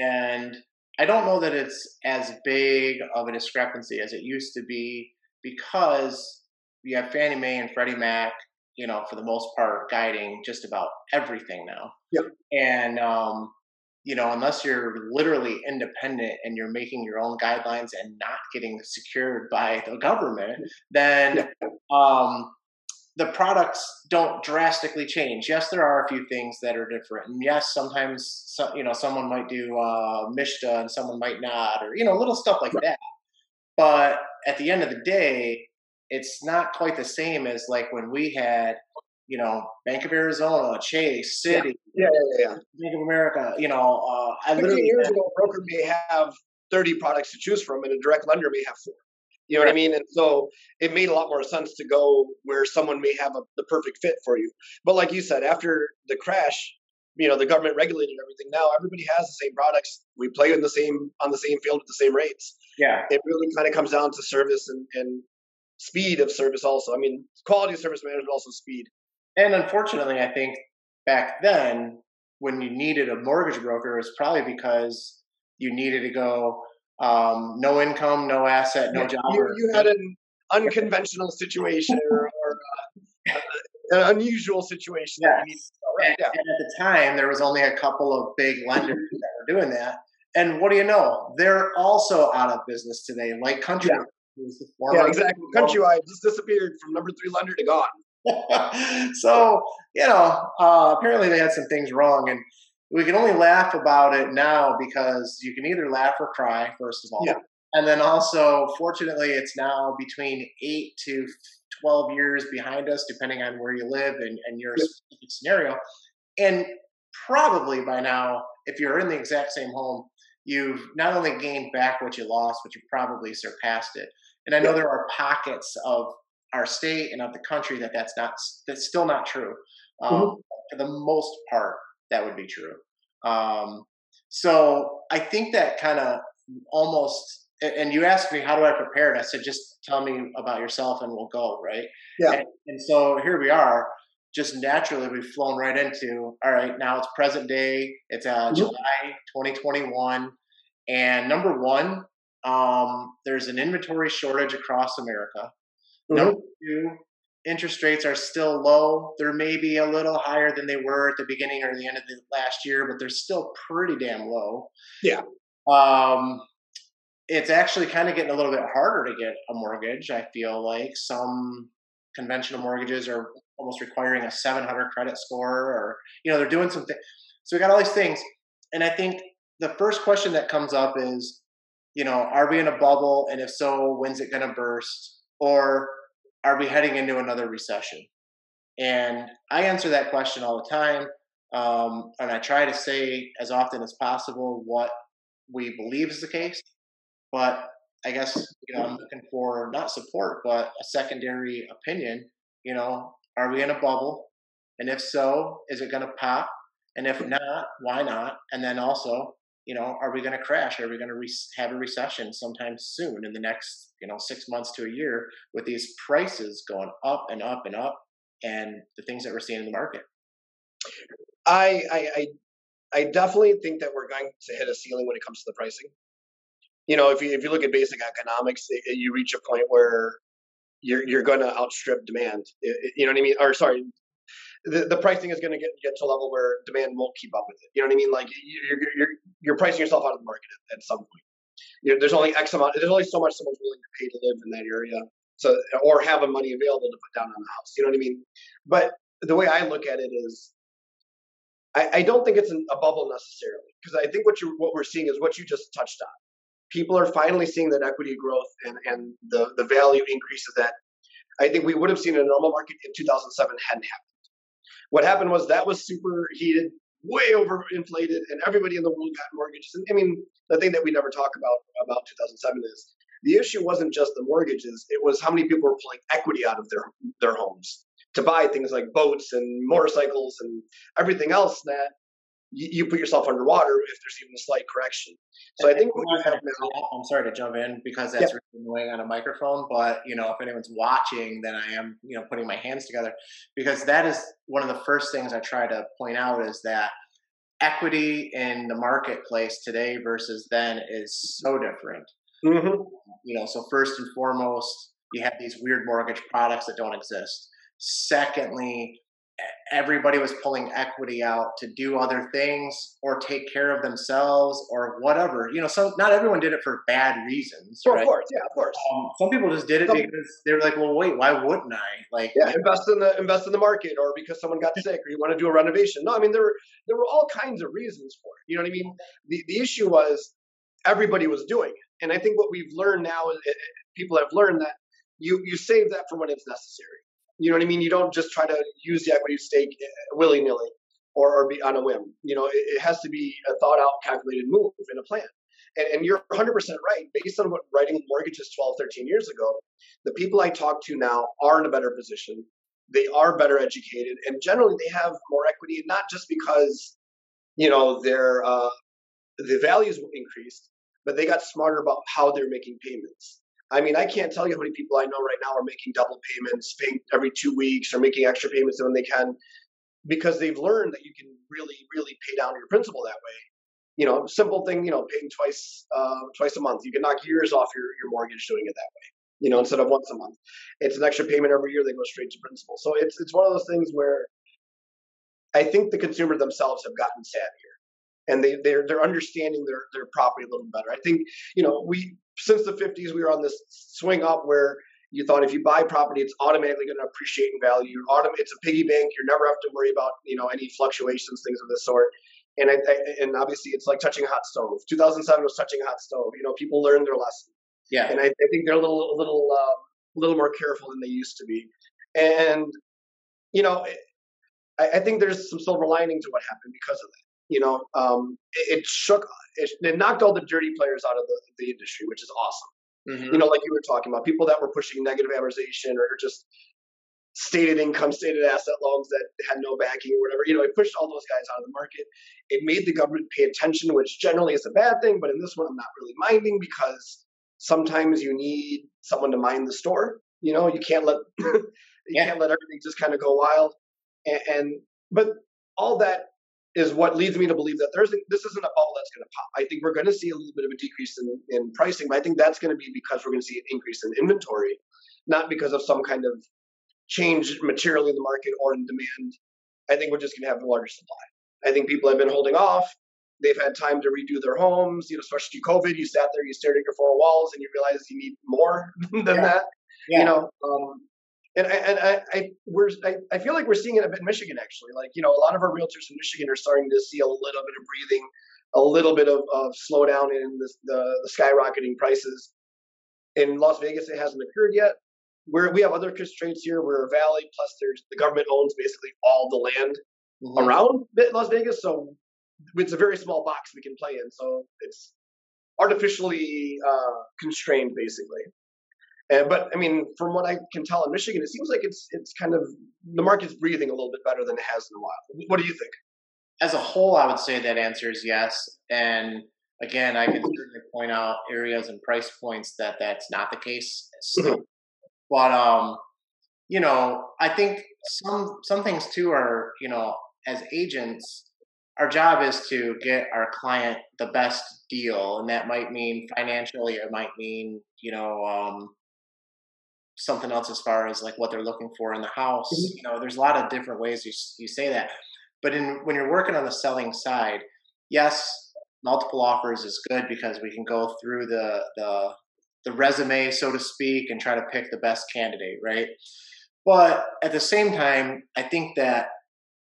And I don't know that it's as big of a discrepancy as it used to be because you have Fannie Mae and Freddie Mac, you know, for the most part, guiding just about everything now. Yep. And um, you know, unless you're literally independent and you're making your own guidelines and not getting secured by the government, then um, the products don't drastically change. Yes, there are a few things that are different, and yes, sometimes so, you know someone might do uh, MSHDA and someone might not, or you know, little stuff like right. that. But at the end of the day, it's not quite the same as like when we had you know, Bank of Arizona, Chase, Citi, yeah, yeah, yeah, Bank of America. You know, uh, I literally years ago, a broker may have thirty products to choose from, and a direct lender may have four. You know what I mean? And so it made a lot more sense to go where someone may have a, the perfect fit for you. But like you said, after the crash, you know, the government regulated everything. Now everybody has the same products. We play in the same on the same field at the same rates. Yeah, it really kind of comes down to service and, and speed of service. Also, I mean, quality of service management, also speed. And unfortunately, I think back then, when you needed a mortgage broker, it was probably because you needed to go um, no income, no asset, no job. You, you had an [laughs] unconventional situation or, or uh, an unusual situation. Yes. and, yeah. and at the time, there was only a couple of big lenders that were doing that. And what do you know? They're also out of business today, like Country. Yeah, yeah exactly. Countrywide just disappeared from number three lender to gone. [laughs] so you know, uh, apparently they had some things wrong, and we can only laugh about it now because you can either laugh or cry. First of all, yeah. and then also, fortunately, it's now between eight to twelve years behind us, depending on where you live and, and your specific scenario. And probably by now, if you're in the exact same home, you've not only gained back what you lost, but you probably surpassed it. And I know there are pockets of our state and of the country that that's not that's still not true. Um, mm-hmm. For the most part, that would be true. Um, so I think that kind of almost. And you asked me how do I prepare, and I said just tell me about yourself and we'll go right. Yeah. And, and so here we are. Just naturally, we've flown right into all right. Now it's present day. It's uh, mm-hmm. July 2021, and number one, um, there's an inventory shortage across America. Mm-hmm. Number two, interest rates are still low. They're maybe a little higher than they were at the beginning or the end of the last year, but they're still pretty damn low. Yeah. Um, it's actually kind of getting a little bit harder to get a mortgage. I feel like some conventional mortgages are almost requiring a 700 credit score, or you know, they're doing something. So we got all these things, and I think the first question that comes up is, you know, are we in a bubble, and if so, when's it going to burst, or are we heading into another recession? And I answer that question all the time. Um, and I try to say as often as possible what we believe is the case. But I guess you know I'm looking for not support, but a secondary opinion. You know, are we in a bubble? And if so, is it going to pop? And if not, why not? And then also, you know, are we going to crash? Are we going to re- have a recession sometime soon in the next, you know, six months to a year with these prices going up and up and up and the things that we're seeing in the market? I, I, I, definitely think that we're going to hit a ceiling when it comes to the pricing. You know, if you if you look at basic economics, it, you reach a point where you're you're going to outstrip demand. It, you know what I mean? Or sorry, the, the pricing is going to get get to a level where demand won't keep up with it. You know what I mean? Like you're you're you're pricing yourself out of the market at, at some point. You know, there's only X amount. There's only so much someone's willing to pay to live in that area. So or have a money available to put down on the house. You know what I mean? But the way I look at it is, I, I don't think it's an, a bubble necessarily because I think what you what we're seeing is what you just touched on. People are finally seeing that equity growth and and the the value increases that I think we would have seen in a normal market in 2007 hadn't happened. What happened was that was super heated, way overinflated, and everybody in the world got mortgages. And I mean, the thing that we never talk about about 2007 is the issue wasn't just the mortgages; it was how many people were pulling equity out of their their homes to buy things like boats and motorcycles and everything else that you, you put yourself underwater if there's even a slight correction. So I think what you have now. I'm sorry to jump in because that's yeah. really annoying on a microphone, but you know, if anyone's watching, then I am, you know, putting my hands together because that is one of the first things I try to point out is that equity in the marketplace today versus then is so different. Mm-hmm. You know, so first and foremost, you have these weird mortgage products that don't exist. Secondly, everybody was pulling equity out to do other things or take care of themselves or whatever. You know, so not everyone did it for bad reasons. right? Of course, yeah, of course. Um, some people just did it some, because they were like, "Well, wait, why wouldn't I?" Like, yeah, invest in the invest in the market, or because someone got sick, or you want to do a renovation. No, I mean there were there were all kinds of reasons for it. You know what I mean? The the issue was everybody was doing it, and I think what we've learned now is people have learned that you you save that for when it's necessary. You know what I mean? You don't just try to use the equity stake eh, willy nilly or, or be on a whim. You know, it, it, has to be a thought out, calculated move in a plan. And, and you're 100% right. Based on what writing mortgages 12, 13 years ago, the people I talk to now are in a better position. They are better educated, and generally they have more equity, and not just because you know their uh, the values increased, but they got smarter about how they're making payments. I mean, I can't tell you how many people I know right now are making double payments, paying every two weeks, or making extra payments when they can, because they've learned that you can really, really pay down your principal that way. You know, simple thing, you know, paying twice, uh, twice a month. You can knock years off your, your mortgage doing it that way. You know, instead of once a month, it's an extra payment every year. They go straight to principal. So it's it's one of those things where I think the consumer themselves have gotten savvier and they they're they're understanding their their property a little better. I think you know we since the 50s we were on this swing up where you thought if you buy property it's automatically going to appreciate in value. You're Autom- it's a piggy bank. You never have to worry about you know any fluctuations, things of this sort. And I, I, and obviously it's like touching a hot stove. 2007 was touching a hot stove. You know, people learned their lesson. Yeah. And I, I think they're a little a little uh, little more careful than they used to be. And you know, I, I think there's some silver lining to what happened because of that you know, um, it, it, shook, it, it, knocked all the dirty players out of the, the industry, which is awesome. Mm-hmm. You know, like you were talking about, people that were pushing negative amortization or just stated income, stated asset loans that had no backing or whatever. You know, it pushed all those guys out of the market. It made the government pay attention, which generally is a bad thing, but in this one, I'm not really minding because sometimes you need someone to mind the store. You know, you can't let [laughs] you yeah. can't let everything just kind of go wild. And, and but all that is what leads me to believe that there's this isn't a bubble that's going to pop. I think we're going to see a little bit of a decrease in, in pricing, but I think that's going to be because we're going to see an increase in inventory, not because of some kind of change materially in the market or in demand. I think we're just going to have a larger supply. I think people have been holding off. They've had time to redo their homes. You know, especially COVID, you sat there, you stared at your four walls, and you realize you need more [laughs] than yeah. that. Yeah. You know, um, and I, and I, I we're I, I feel like we're seeing it a bit in Michigan actually. Like you know, a lot of our realtors in Michigan are starting to see a little bit of breathing, a little bit of, of slowdown in the, the, the skyrocketing prices. In Las Vegas, it hasn't occurred yet. Where we have other constraints here. We're a valley, plus there's the government owns basically all the land mm-hmm. around Las Vegas, so it's a very small box we can play in. So it's artificially uh, constrained, basically. But I mean, from what I can tell in Michigan, it seems like it's it's kind of the market's breathing a little bit better than it has in a while. What do you think? As a whole, I would say that answer is yes. And again, I can certainly point out areas and price points that that's not the case. Mm-hmm. But um, you know, I think some some things too are you know as agents, our job is to get our client the best deal, and that might mean financially, it might mean you know um, something else as far as like what they're looking for in the house. Mm-hmm. You know, there's a lot of different ways you you say that. But in when you're working on the selling side, yes, multiple offers is good because we can go through the the the resume, so to speak, and try to pick the best candidate, right? But at the same time, I think that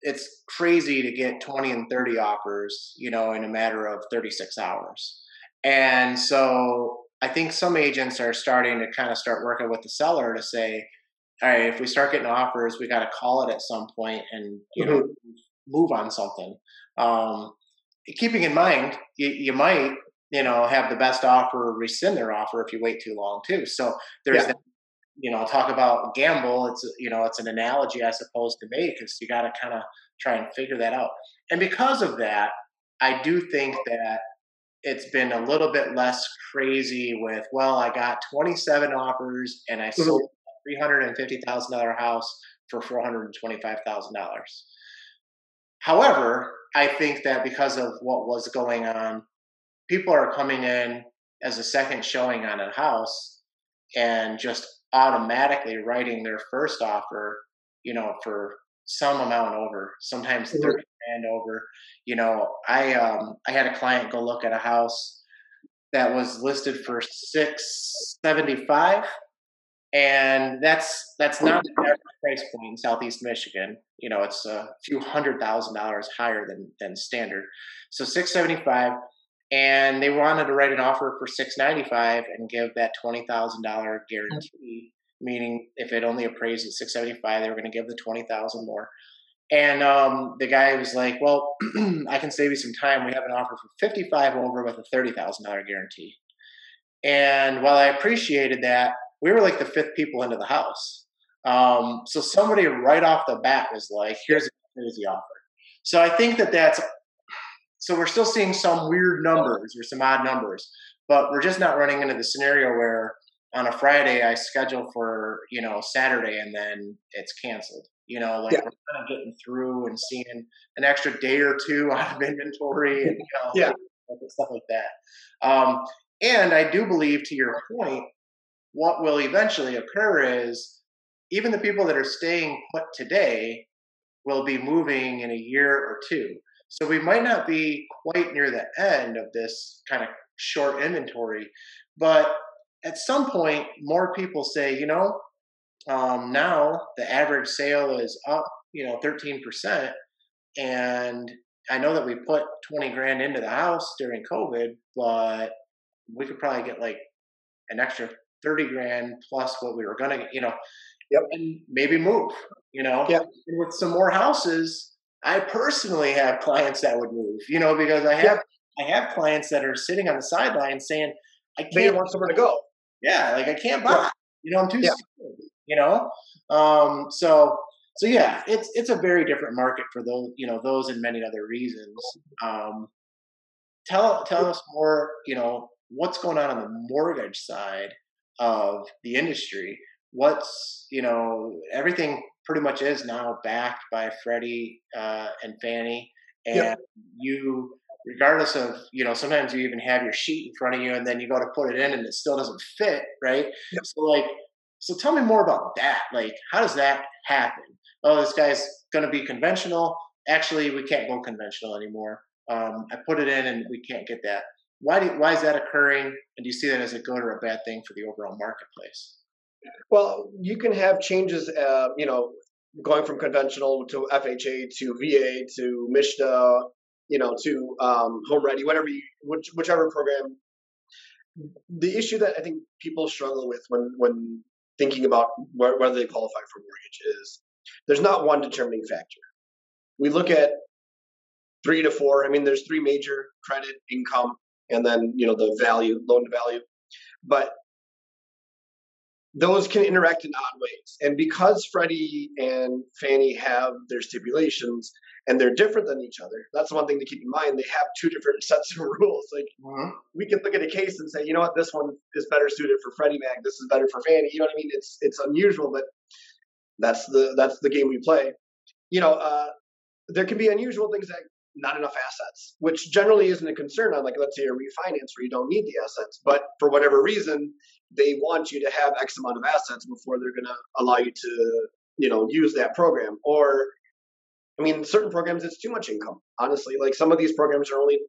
it's crazy to get 20 and 30 offers, you know, in a matter of 36 hours. And so I think some agents are starting to kind of start working with the seller to say, all right, if we start getting offers, we got to call it at some point and you mm-hmm. know move on something. Um, keeping in mind, you, you, might you know have the best offer rescind their offer if you wait too long too. So there's yeah. that, you know talk about gamble. It's you know it's an analogy I suppose to make because you got to kind of try and figure that out. And because of that, I do think that it's been a little bit less crazy with, well, I got 27 offers and I sold a $350,000 house for $425,000. However, I think that because of what was going on, people are coming in as a second showing on a house and just automatically writing their first offer, you know, for some amount over, sometimes mm-hmm. 30 grand over. You know, I um I had a client go look at a house that was listed for 675 and that's that's not the price point in southeast michigan. You know it's a few hundred thousand dollars higher than than standard. So 675 and they wanted to write an offer for 695 and give that $20000 guarantee meaning if it only appraised at 675 they were going to give the 20000 more and um, the guy was like well [clears throat] i can save you some time. We have an offer for 55 over with a $30000 guarantee. And while i appreciated that we were like the fifth people into the house. Um, so somebody right off the bat was like here's, here's the offer. So i think that that's so we're still seeing some weird numbers or some odd numbers, but we're just not running into the scenario where on a Friday I schedule for you know Saturday and then it's canceled. You know, like yeah. we're kind of getting through and seeing an extra day or two [laughs] out of inventory and you know, yeah. Stuff like that. Um, and I do believe, to your point, what will eventually occur is even the people that are staying put today will be moving in a year or two. So we might not be quite near the end of this kind of short inventory, but at some point, more people say, you know, um, now the average sale is up, you know, 13%. And I know that we put 20 grand into the house during COVID, but we could probably get like an extra 30 grand plus what we were going to get, you know, yep. and maybe move, you know, yep. and with some more houses, I personally have clients that would move, you know, because I have yeah. I have clients that are sitting on the sideline saying, I can't they want somewhere to go. Yeah, like I can't buy. Yeah. You know, I'm too yeah. You know? Um, so so yeah, it's it's a very different market for those, you know, those and many other reasons. Um, tell tell us more, you know, what's going on on the mortgage side of the industry. What's, you know, everything pretty much is now backed by Freddie uh, and Fannie, and yep. you, regardless of you know, sometimes you even have your sheet in front of you, and then you go to put it in, and it still doesn't fit, right? Yep. So like, so tell me more about that. Like, how does that happen? Oh, this guy's going to be conventional. Actually, we can't go conventional anymore. Um, I put it in, and we can't get that. Why do, why is that occurring? And do you see that as a good or a bad thing for the overall marketplace? Well, you can have changes, uh, you know, going from conventional to FHA to VA to MSHDA, you know, to um, Home Ready, whatever you, which, whichever program. The issue that I think people struggle with when when thinking about whether they qualify for mortgage is there's not one determining factor. We look at three to four. I mean, there's three major credit, income, and then you know the value, loan to value. But those can interact in odd ways. And because Freddie and Fannie have their stipulations and they're different than each other, that's one thing to keep in mind. They have two different [laughs] sets of rules. Like mm-hmm. we can look at a case and say, you know what, this one is better suited for Freddie Mac. This is better for Fannie. You know what I mean? It's it's unusual, but that's the that's the game we play. You know, uh, there can be unusual things that not enough assets, which generally isn't a concern on like let's say a refinance where you don't need the assets, but for whatever reason they want you to have X amount of assets before they're going to allow you to you know use that program. Or I mean, certain programs it's too much income. Honestly, like some of these programs are only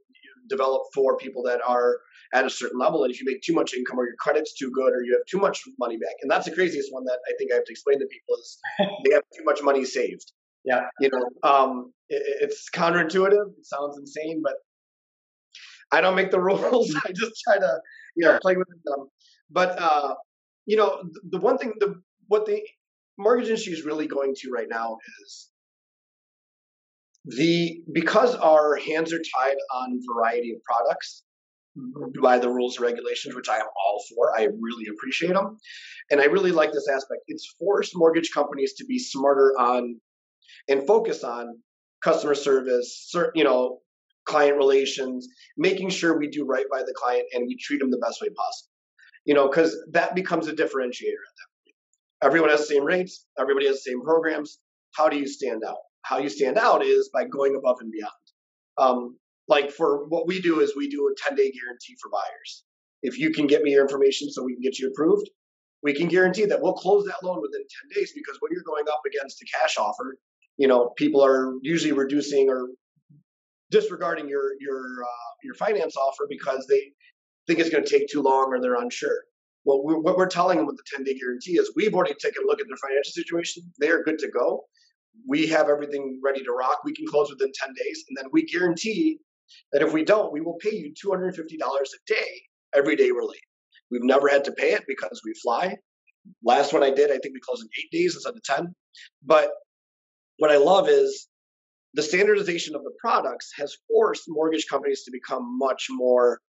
developed for people that are at a certain level, and if you make too much income or your credit's too good or you have too much money back, and that's the craziest one that I think I have to explain to people is [laughs] they have too much money saved yeah. You know, um, it, it's counterintuitive. It sounds insane, but I don't make the [laughs] rules. I just try to, you know, play with them. But uh, you know, the, the one thing, the what the mortgage industry is really going to right now is the because our hands are tied on variety of products by the rules and regulations, which I am all for. I really appreciate them. And I really like this aspect. It's forced mortgage companies to be smarter on and focus on customer service, you know, client relations, making sure we do right by the client and we treat them the best way possible. You know, because that becomes a differentiator at that point. Everyone has the same rates, everybody has the same programs. How do you stand out? How you stand out is by going above and beyond. Um, like for what we do is we do a 10 day guarantee for buyers. If you can get me your information so we can get you approved, we can guarantee that we'll close that loan within 10 days because when you're going up against a cash offer, you know, people are usually reducing or disregarding your your uh, your finance offer because they think it's going to take too long or they're unsure. Well, we, what we're telling them with the 10 day guarantee is we've already taken a look at their financial situation. They are good to go. We have everything ready to rock. We can close within 10 days. And then we guarantee that if we don't, we will pay you $250 a day every day we're late. We've never had to pay it because we fly. Last one I did, I think we closed in eight days instead of 10. But what I love is the standardization of the products has forced mortgage companies to become much more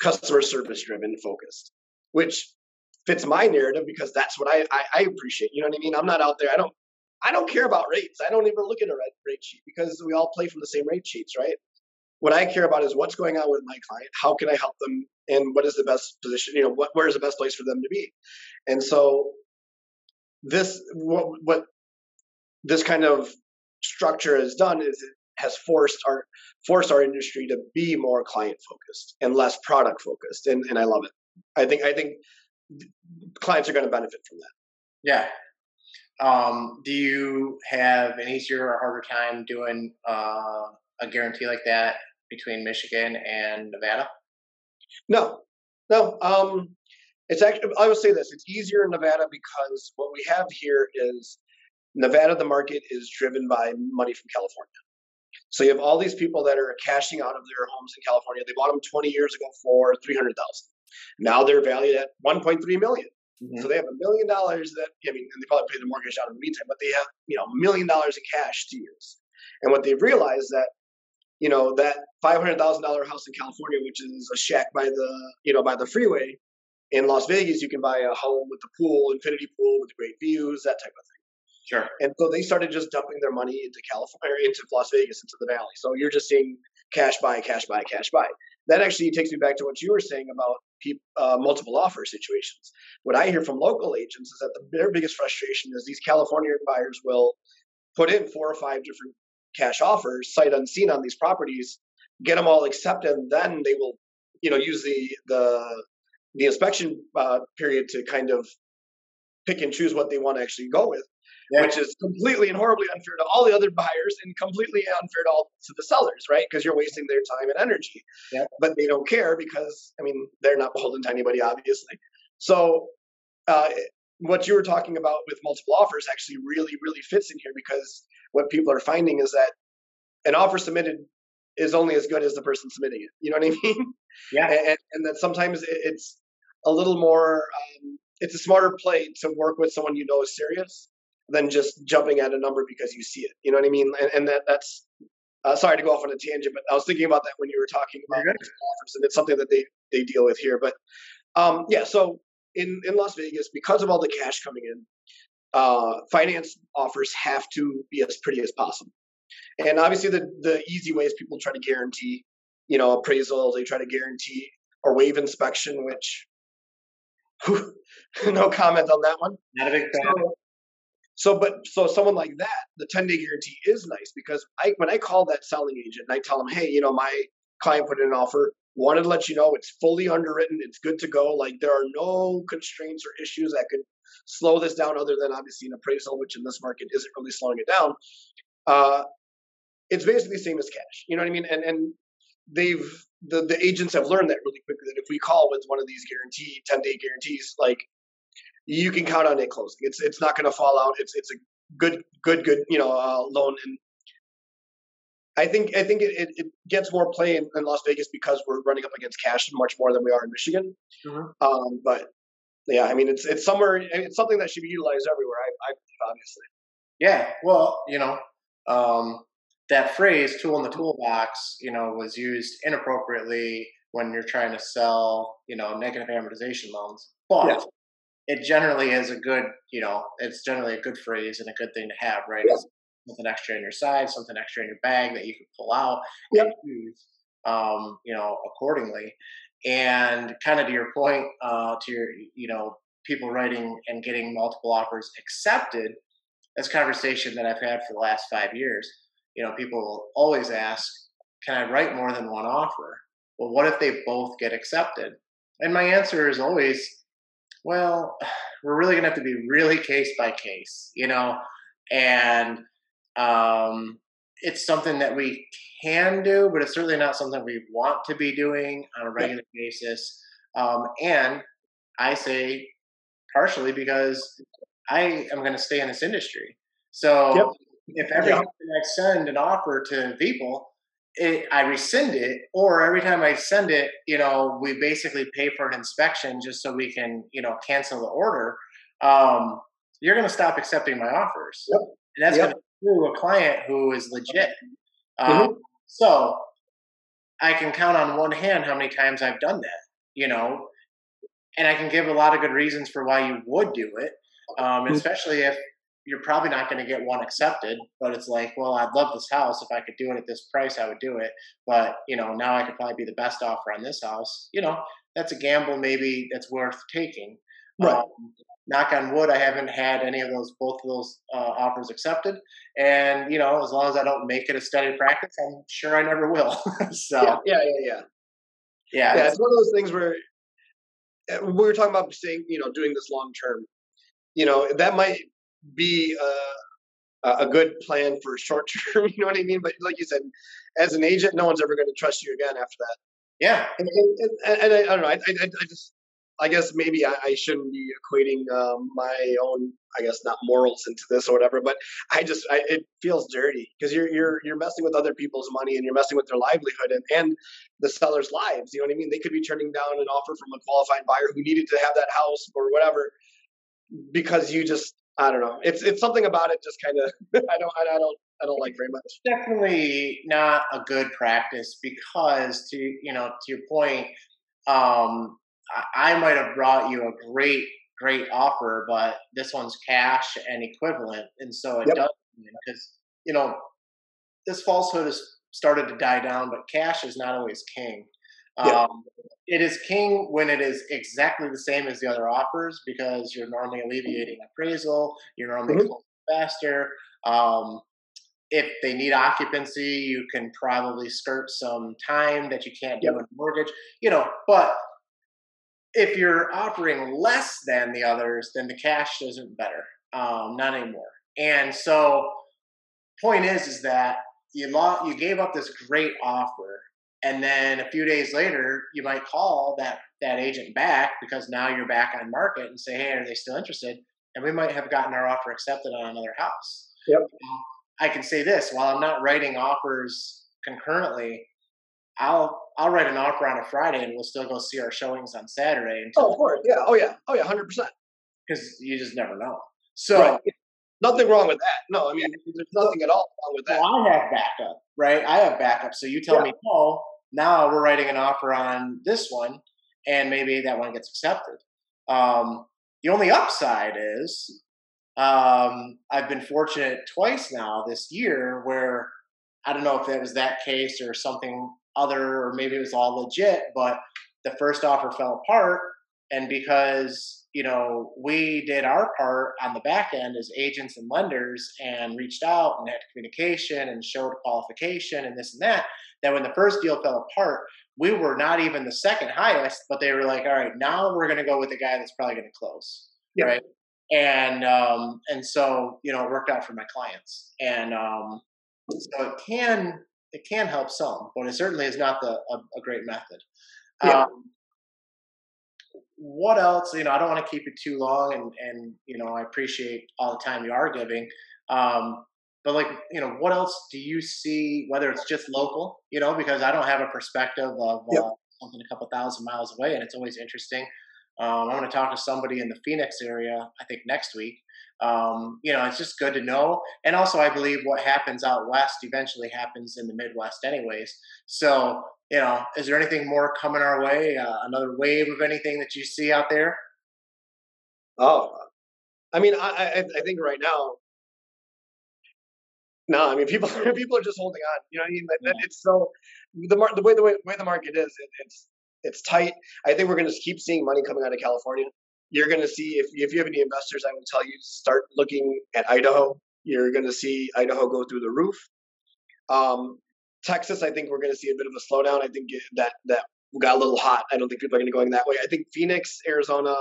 customer service driven focused, which fits my narrative because that's what I, I, I appreciate. You know what I mean? I'm not out there. I don't I don't care about rates. I don't even look at a rate sheet because we all play from the same rate sheets, right? What I care about is what's going on with my client. How can I help them? And what is the best position? You know, what where is the best place for them to be? And so this what what this kind of structure has done is it has forced our forced our industry to be more client focused and less product focused and, and i love it i think i think clients are going to benefit from that yeah um, do you have an easier or harder time doing uh, a guarantee like that between michigan and nevada no no um, it's actually i would say this it's easier in nevada because what we have here is Nevada, the market is driven by money from California. So you have all these people that are cashing out of their homes in California. They bought them 20 years ago for 300,000. Now they're valued at 1.3 million. Mm-hmm. So they have a million dollars that I mean, and they probably pay the mortgage out in the meantime, but they have you know a million dollars in cash to use. And what they've realized that you know that five hundred thousand dollar house in California, which is a shack by the you know by the freeway, in Las Vegas, you can buy a home with a pool, infinity pool with great views, that type of thing. Sure. And so they started just dumping their money into California, into Las Vegas, into the valley. So you're just seeing cash buy, cash buy, cash buy. That actually takes me back to what you were saying about uh, multiple offer situations. What I hear from local agents is that the, their biggest frustration is these California buyers will put in four or five different cash offers, sight unseen on these properties, get them all accepted, and then they will, you know, use the the the inspection uh, period to kind of pick and choose what they want to actually go with yeah. which is completely and horribly unfair to all the other buyers and completely unfair to all to the sellers, right? Because you're wasting their time and energy. Yeah. But they don't care because I mean they're not beholden to anybody, obviously. So uh, what you were talking about with multiple offers actually really, really fits in here because what people are finding is that an offer submitted is only as good as the person submitting it. You know what I [laughs] mean? Yeah. And, and that sometimes it's a little more. Um, it's a smarter play to work with someone you know is serious than just jumping at a number because you see it. You know what I mean? And, and that that's uh, sorry to go off on a tangent, but I was thinking about that when you were talking about offers, and it's something that they they deal with here. But um, yeah, so in in Las Vegas, because of all the cash coming in, uh, finance offers have to be as pretty as possible. And obviously, the the easy way is people try to guarantee, you know, appraisal. They try to guarantee or waive inspection, which [laughs] no comment on that one. Not a big fan. So, so, but so someone like that, the 10 day guarantee is nice because I when I call that selling agent and I tell them, hey, you know, my client put in an offer, wanted to let you know it's fully underwritten, it's good to go. Like there are no constraints or issues that could slow this down other than obviously an appraisal, which in this market isn't really slowing it down. Uh, it's basically the same as cash. You know what I mean? And and they've the, the agents have learned that really quickly that if we call with one of these guarantee 10 day guarantees, like you can count on it closing. It's it's not going to fall out. It's it's a good good good you know uh, loan and I think I think it, it, it gets more play in, in, Las Vegas because we're running up against cash much more than we are in Michigan. Mm-hmm. Um, but yeah, I mean it's it's somewhere it's something that should be utilized everywhere. I, I obviously. Yeah, well, you know, um, that phrase "tool in the toolbox," you know, was used inappropriately when you're trying to sell, you know, negative amortization loans. But yeah it generally is a good, you know, it's generally a good phrase and a good thing to have, right? Yeah. something extra in your side, something extra in your bag that you can pull out yep. and use, um, you know, accordingly. And kind of to your point, uh, to your, you know, people writing and getting multiple offers accepted. That's conversation that I've had for the last five years. You know, people always ask, "Can I write more than one offer?" Well, what if they both get accepted? And my answer is always, well, [sighs] we're really going to have to be really case by case, you know, and um, it's something that we can do, but it's certainly not something we want to be doing on a regular yeah. basis. Um, and I say partially because I am going to stay in this industry. So yep. if every time I send an offer to people, it, I rescind it, or every time I send it, you know, we basically pay for an inspection just so we can, you know, cancel the order. Um, you're going to stop accepting my offers, yep. and that's yep. going to a client who is legit. Um, mm-hmm. So I can count on one hand how many times I've done that. You know, and I can give a lot of good reasons for why you would do it, um, mm-hmm. especially if you're probably not going to get one accepted. But it's like, well, I'd love this house. If I could do it at this price, I would do it. But you know, now I could probably be the best offer on this house. You know, that's a gamble maybe that's worth taking. Right. Um, knock on wood, I haven't had any of those both of those uh, offers accepted. And you know, as long as I don't make it a steady practice, I'm sure I never will. [laughs] so yeah, yeah, yeah, yeah. Yeah, yeah, it's one of those things where uh, we were talking about saying, you know, doing this long term. You know, that might be a, a good plan for short [laughs] term. You know what I mean? But like you said, as an agent, no one's ever going to trust you again after that. Yeah, and, and, and, I, I, don't know. I, I, I just I guess maybe I, I shouldn't be equating um, my own, I guess, not morals into this or whatever. But I just, I, it feels dirty because you're you're you're messing with other people's money and you're messing with their livelihood and, and the seller's lives. You know what I mean? They could be turning down an offer from a qualified buyer who needed to have that house or whatever because you just, I don't know. It's it's something about it just kind of [laughs] I don't I don't I don't like very much. Definitely not a good practice because to you know to your point, um, I might have brought you a great, great offer, but this one's cash and equivalent, and so it yep. does because you know this falsehood has started to die down, but cash is not always king. Yep. Um, it is king when it is exactly the same as the other offers because you're normally alleviating appraisal, you're normally mm-hmm. faster. Um, if they need occupancy, you can probably skirt some time that you can't do yep. in mortgage. You know, but if you're offering less than the others, then the cash isn't better. Um, not anymore. And so, point is, is that you lo- you gave up this great offer, and then a few days later, you might call that that agent back because now you're back on market and say, hey, are they still interested? And we might have gotten our offer accepted on another house. Yep. I can say this: while I'm not writing offers concurrently, I'll I'll write an offer on a Friday and we'll still go see our showings on Saturday. Until oh, of course, yeah, oh yeah, oh yeah, hundred percent. Because you just never know. So right. nothing wrong with that. No, I mean there's nothing at all wrong with that. Well, I have backup, right? I have backup. So you tell yeah. me, oh, now we're writing an offer on this one, and maybe that one gets accepted. Um, the only upside is um, I've been fortunate twice now this year where I don't know if that was that case or something other, or maybe it was all legit, but the first offer fell apart. And because, you know, we did our part on the back end as agents and lenders and reached out and had communication and showed qualification and this and that, that when the first deal fell apart, we were not even the second highest, but they were like, all right, now we're going to go with the guy that's probably going to close. Yep. Right. And, um, and so, you know, it worked out for my clients. And, um, so it can it can help some, but it certainly is not the a, a great method. Yeah. Um, what else? You know, I don't want to keep it too long, and and you know, I appreciate all the time you are giving. Um, but like, you know, what else do you see? Whether it's just local, you know, because I don't have a perspective of yep. uh, something a couple thousand miles away, and it's always interesting. Um, I'm going to talk to somebody in the Phoenix area, I think next week, um, you know, it's just good to know. And also, I believe what happens out west eventually happens in the Midwest, anyways. So, you know, is there anything more coming our way? Uh, another wave of anything that you see out there? Oh, I mean, I, I, I think right now, No, I mean people [laughs] people are just holding on. You know what I mean? Yeah. It's so the mar- the way the way, way the market is, it, it's it's tight. I think we're going to keep seeing money coming out of California. You're going to see if if you have any investors, I would tell you start looking at Idaho. You're going to see Idaho go through the roof. Um, Texas, I think we're going to see a bit of a slowdown. I think that that got a little hot. I don't think people are going to be going that way. I think Phoenix, Arizona,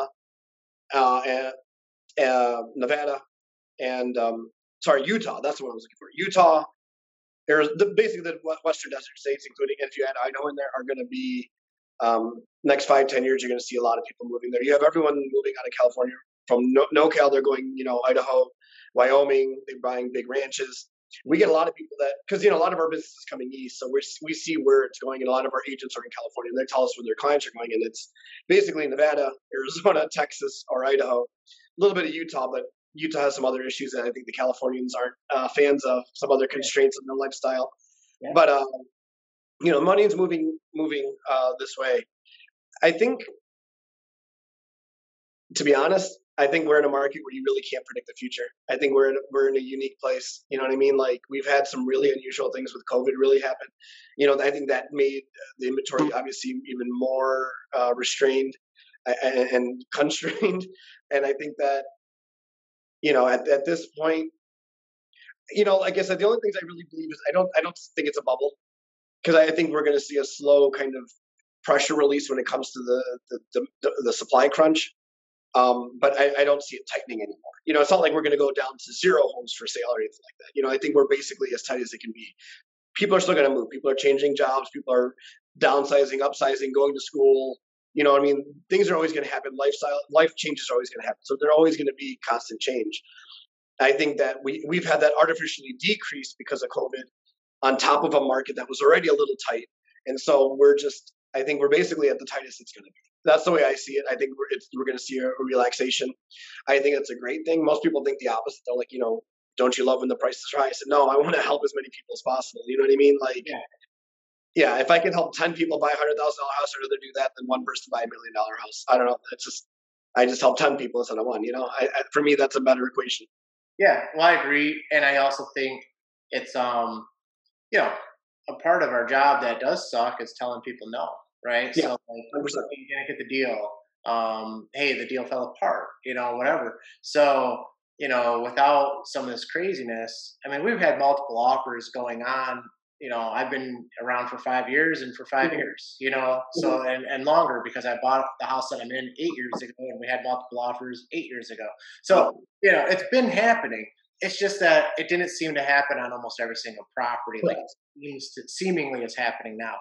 uh, and, uh, Nevada, and um, sorry, Utah. That's what I was looking for. Utah, the, basically the western desert states, including if you add Idaho in there, are going to be um, next five ten years. You're going to see a lot of people moving there. You have everyone moving out of California from no, NoCal. They're going, you know, Idaho, Wyoming. They're buying big ranches. We get a lot of people that because you know a lot of our business is coming east, so we we see where it's going, and a lot of our agents are in California. and They tell us where their clients are going, and it's basically Nevada, Arizona, [laughs] Texas, or Idaho. A little bit of Utah, but Utah has some other issues that I think the Californians aren't uh, fans of. Some other constraints in their lifestyle, yeah. but um, you know, money is moving moving uh, this way. I think, to be honest, I think we're in a market where you really can't predict the future. I think we're in we're in a unique place. You know what I mean? Like we've had some really unusual things with COVID really happen. You know, I think that made the inventory obviously even more uh, restrained and, and constrained. [laughs] And I think that you know, at, at this point, you know, like I said, the only things I really believe is I don't I don't think it's a bubble because I think we're going to see a slow kind of pressure release when it comes to the the, the, the supply crunch. Um, but I, I, don't see it tightening anymore. You know, it's not like we're going to go down to zero homes for sale or anything like that. You know, I think we're basically as tight as it can be. People are still going to move. People are changing jobs. People are downsizing, upsizing, going to school, you know, I mean, things are always going to happen. Lifestyle, life changes are always going to happen. So they're always going to be constant change. I think that we we've had that artificially decreased because of COVID, on top of a market that was already a little tight, and so we're just. I think we're basically at the tightest it's going to be. That's the way I see it. I think we're we're going to see a, a relaxation. I think it's a great thing. Most people think the opposite. They're like, you know, don't you love when the price is high? I said, no, I want to help as many people as possible. You know what I mean? Like, yeah yeah, if I can help ten people buy a hundred thousand dollar house, I'd rather do that than one person buy a million dollar house. I don't know. It's just I just help ten people instead of one. You know, I, I, for me, that's a better equation. Yeah, well, I agree, and I also think it's um, you know, a part of our job that does suck is telling people no, right? Yeah, so like, you can't get the deal. Um, hey, the deal fell apart. You know, whatever. So you know, without some of this craziness, I mean, we've had multiple offers going on you know, I've been around for five years and for 5 mm-hmm. years, you know, so mm-hmm. and, and longer because I bought the house that I'm in eight years ago and we had multiple offers eight years ago. So, you know, it's been happening. It's just that it didn't seem to happen on almost every single property like it seems to, seemingly is happening now.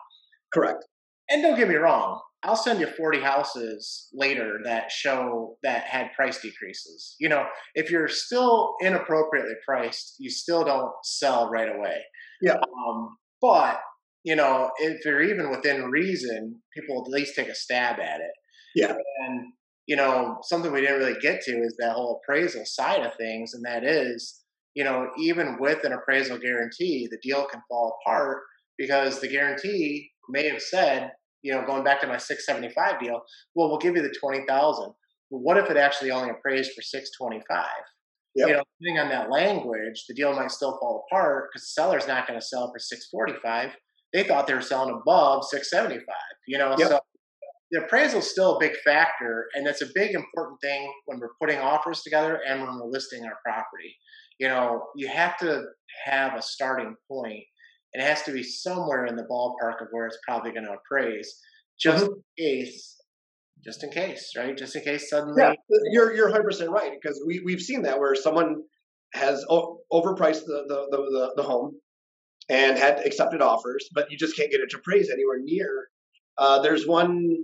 Correct. And don't get me wrong, I'll send you 40 houses later that show that had price decreases. You know, if you're still inappropriately priced, you still don't sell right away. Yeah. Um, but you know, if you're even within reason, people at least take a stab at it. Yeah. And you know, something we didn't really get to is that whole appraisal side of things, and that is, you know, even with an appraisal guarantee, the deal can fall apart because the guarantee may have said, you know, going back to my 675 deal, well, we'll give you the 20,000. Well, what if it actually only appraised for 625? Yep. You know, depending on that language, the deal might still fall apart because the seller's not going to sell for 645. They thought they were selling above 675. You know, yep. so the appraisal is still a big factor, and that's a big important thing when we're putting offers together and when we're listing our property. You know, you have to have a starting and It has to be somewhere in the ballpark of where it's probably going to appraise, just mm-hmm. in case just in case, right? Just in case suddenly. Yeah, you're you're 100 percent right because we we've seen that where someone has o- overpriced the, the the, the home and had accepted offers, but you just can't get it to appraise anywhere near. Uh, there's one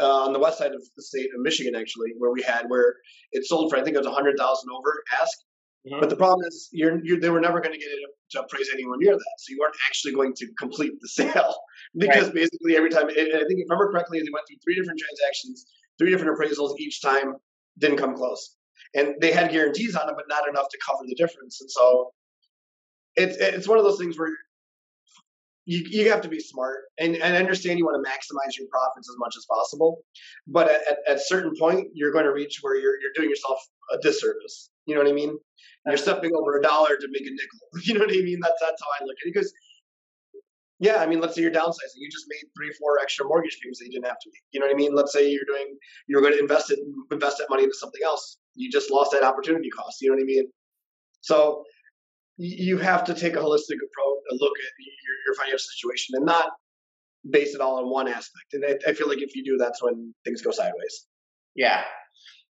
uh, on the west side of the state of Michigan, actually, where we had where it sold for I think it was a hundred thousand over ask, mm-hmm. but the problem is you're, you're they were never going to get it to appraise anywhere near that, so you weren't actually going to complete the [laughs] sale because right. basically every time, I think if I remember correctly, they went through three different transactions, three different appraisals each time, didn't come close, and they had guarantees on them, but not enough to cover the difference, and so it's it's one of those things where you, you have to be smart and, and understand you want to maximize your profits as much as possible. But at, at, certain point, you're going to reach where you're, you're doing yourself a disservice. You You know what I mean? You're stepping over a dollar to make a nickel. [laughs] You know what I mean? That's that's how I look at it. Because yeah, I mean, let's say you're downsizing. You just made three, four extra mortgage payments that you didn't have to make. You know what I mean? Let's say you're doing, you're going to invest it, invest that money into something else. You just lost that opportunity cost. You know what I mean? So you have to take a holistic approach, a look at your, your financial situation, and not base it all on one aspect. And I, I, feel like if you do, that's when things go sideways. Yeah.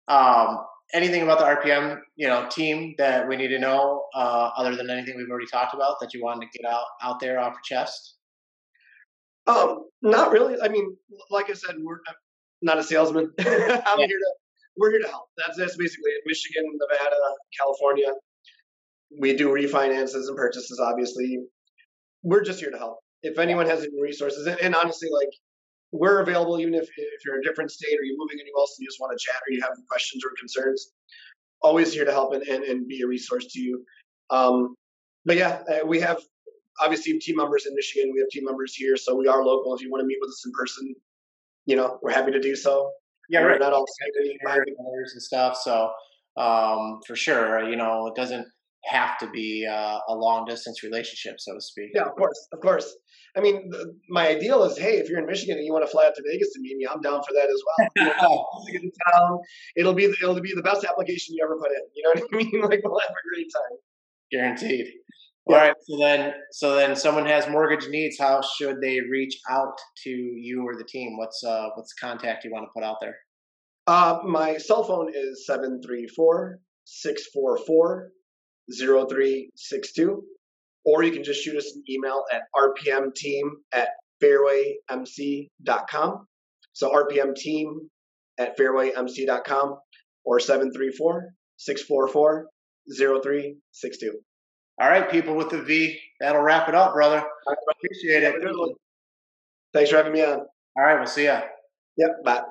Um, anything about the RPM, you know, team that we need to know, uh, other than anything we've already talked about that you wanted to get out out there off your chest? Um, not really. I mean, like I said, we're not a salesman. [laughs] I'm yeah. here to we're here to help. That's that's basically it. Michigan, Nevada, California. We do refinances and purchases. Obviously, we're just here to help. If anyone has any resources, and, and honestly, like we're available even if if you're in a different state or you're moving anywhere else and you just want to chat or you have questions or concerns. Always here to help and, and, and be a resource to you. Um, but yeah, uh, we have obviously team members in Michigan. We have team members here, so we are local. If you want to meet with us in person, you know, we're happy to do so. Yeah, right. Not all and stuff. So um, for sure, you know, it doesn't have to be uh, a long distance relationship, so to speak. Yeah, of course, of course. I mean, the, my ideal is, hey, if you're in Michigan and you want to fly out to Vegas to meet me, I'm down for that as well. You know, [laughs] town, it'll be it'll be the best application you ever put in. You know what I [laughs] mean? Like we'll have a great time. Guaranteed. All right. So then, so then, someone has mortgage needs. How should they reach out to you or the team? What's uh, what's the contact you want to put out there? Uh, my cell phone is 734 644 0362. Or you can just shoot us an email at rpmteam at fairwaymc.com. So rpmteam at fairwaymc.com or 734 644 0362. All right, people with the V. That'll wrap it up, brother. I Appreciate it. Thanks for having me on. All right, we'll see ya. Yep, bye.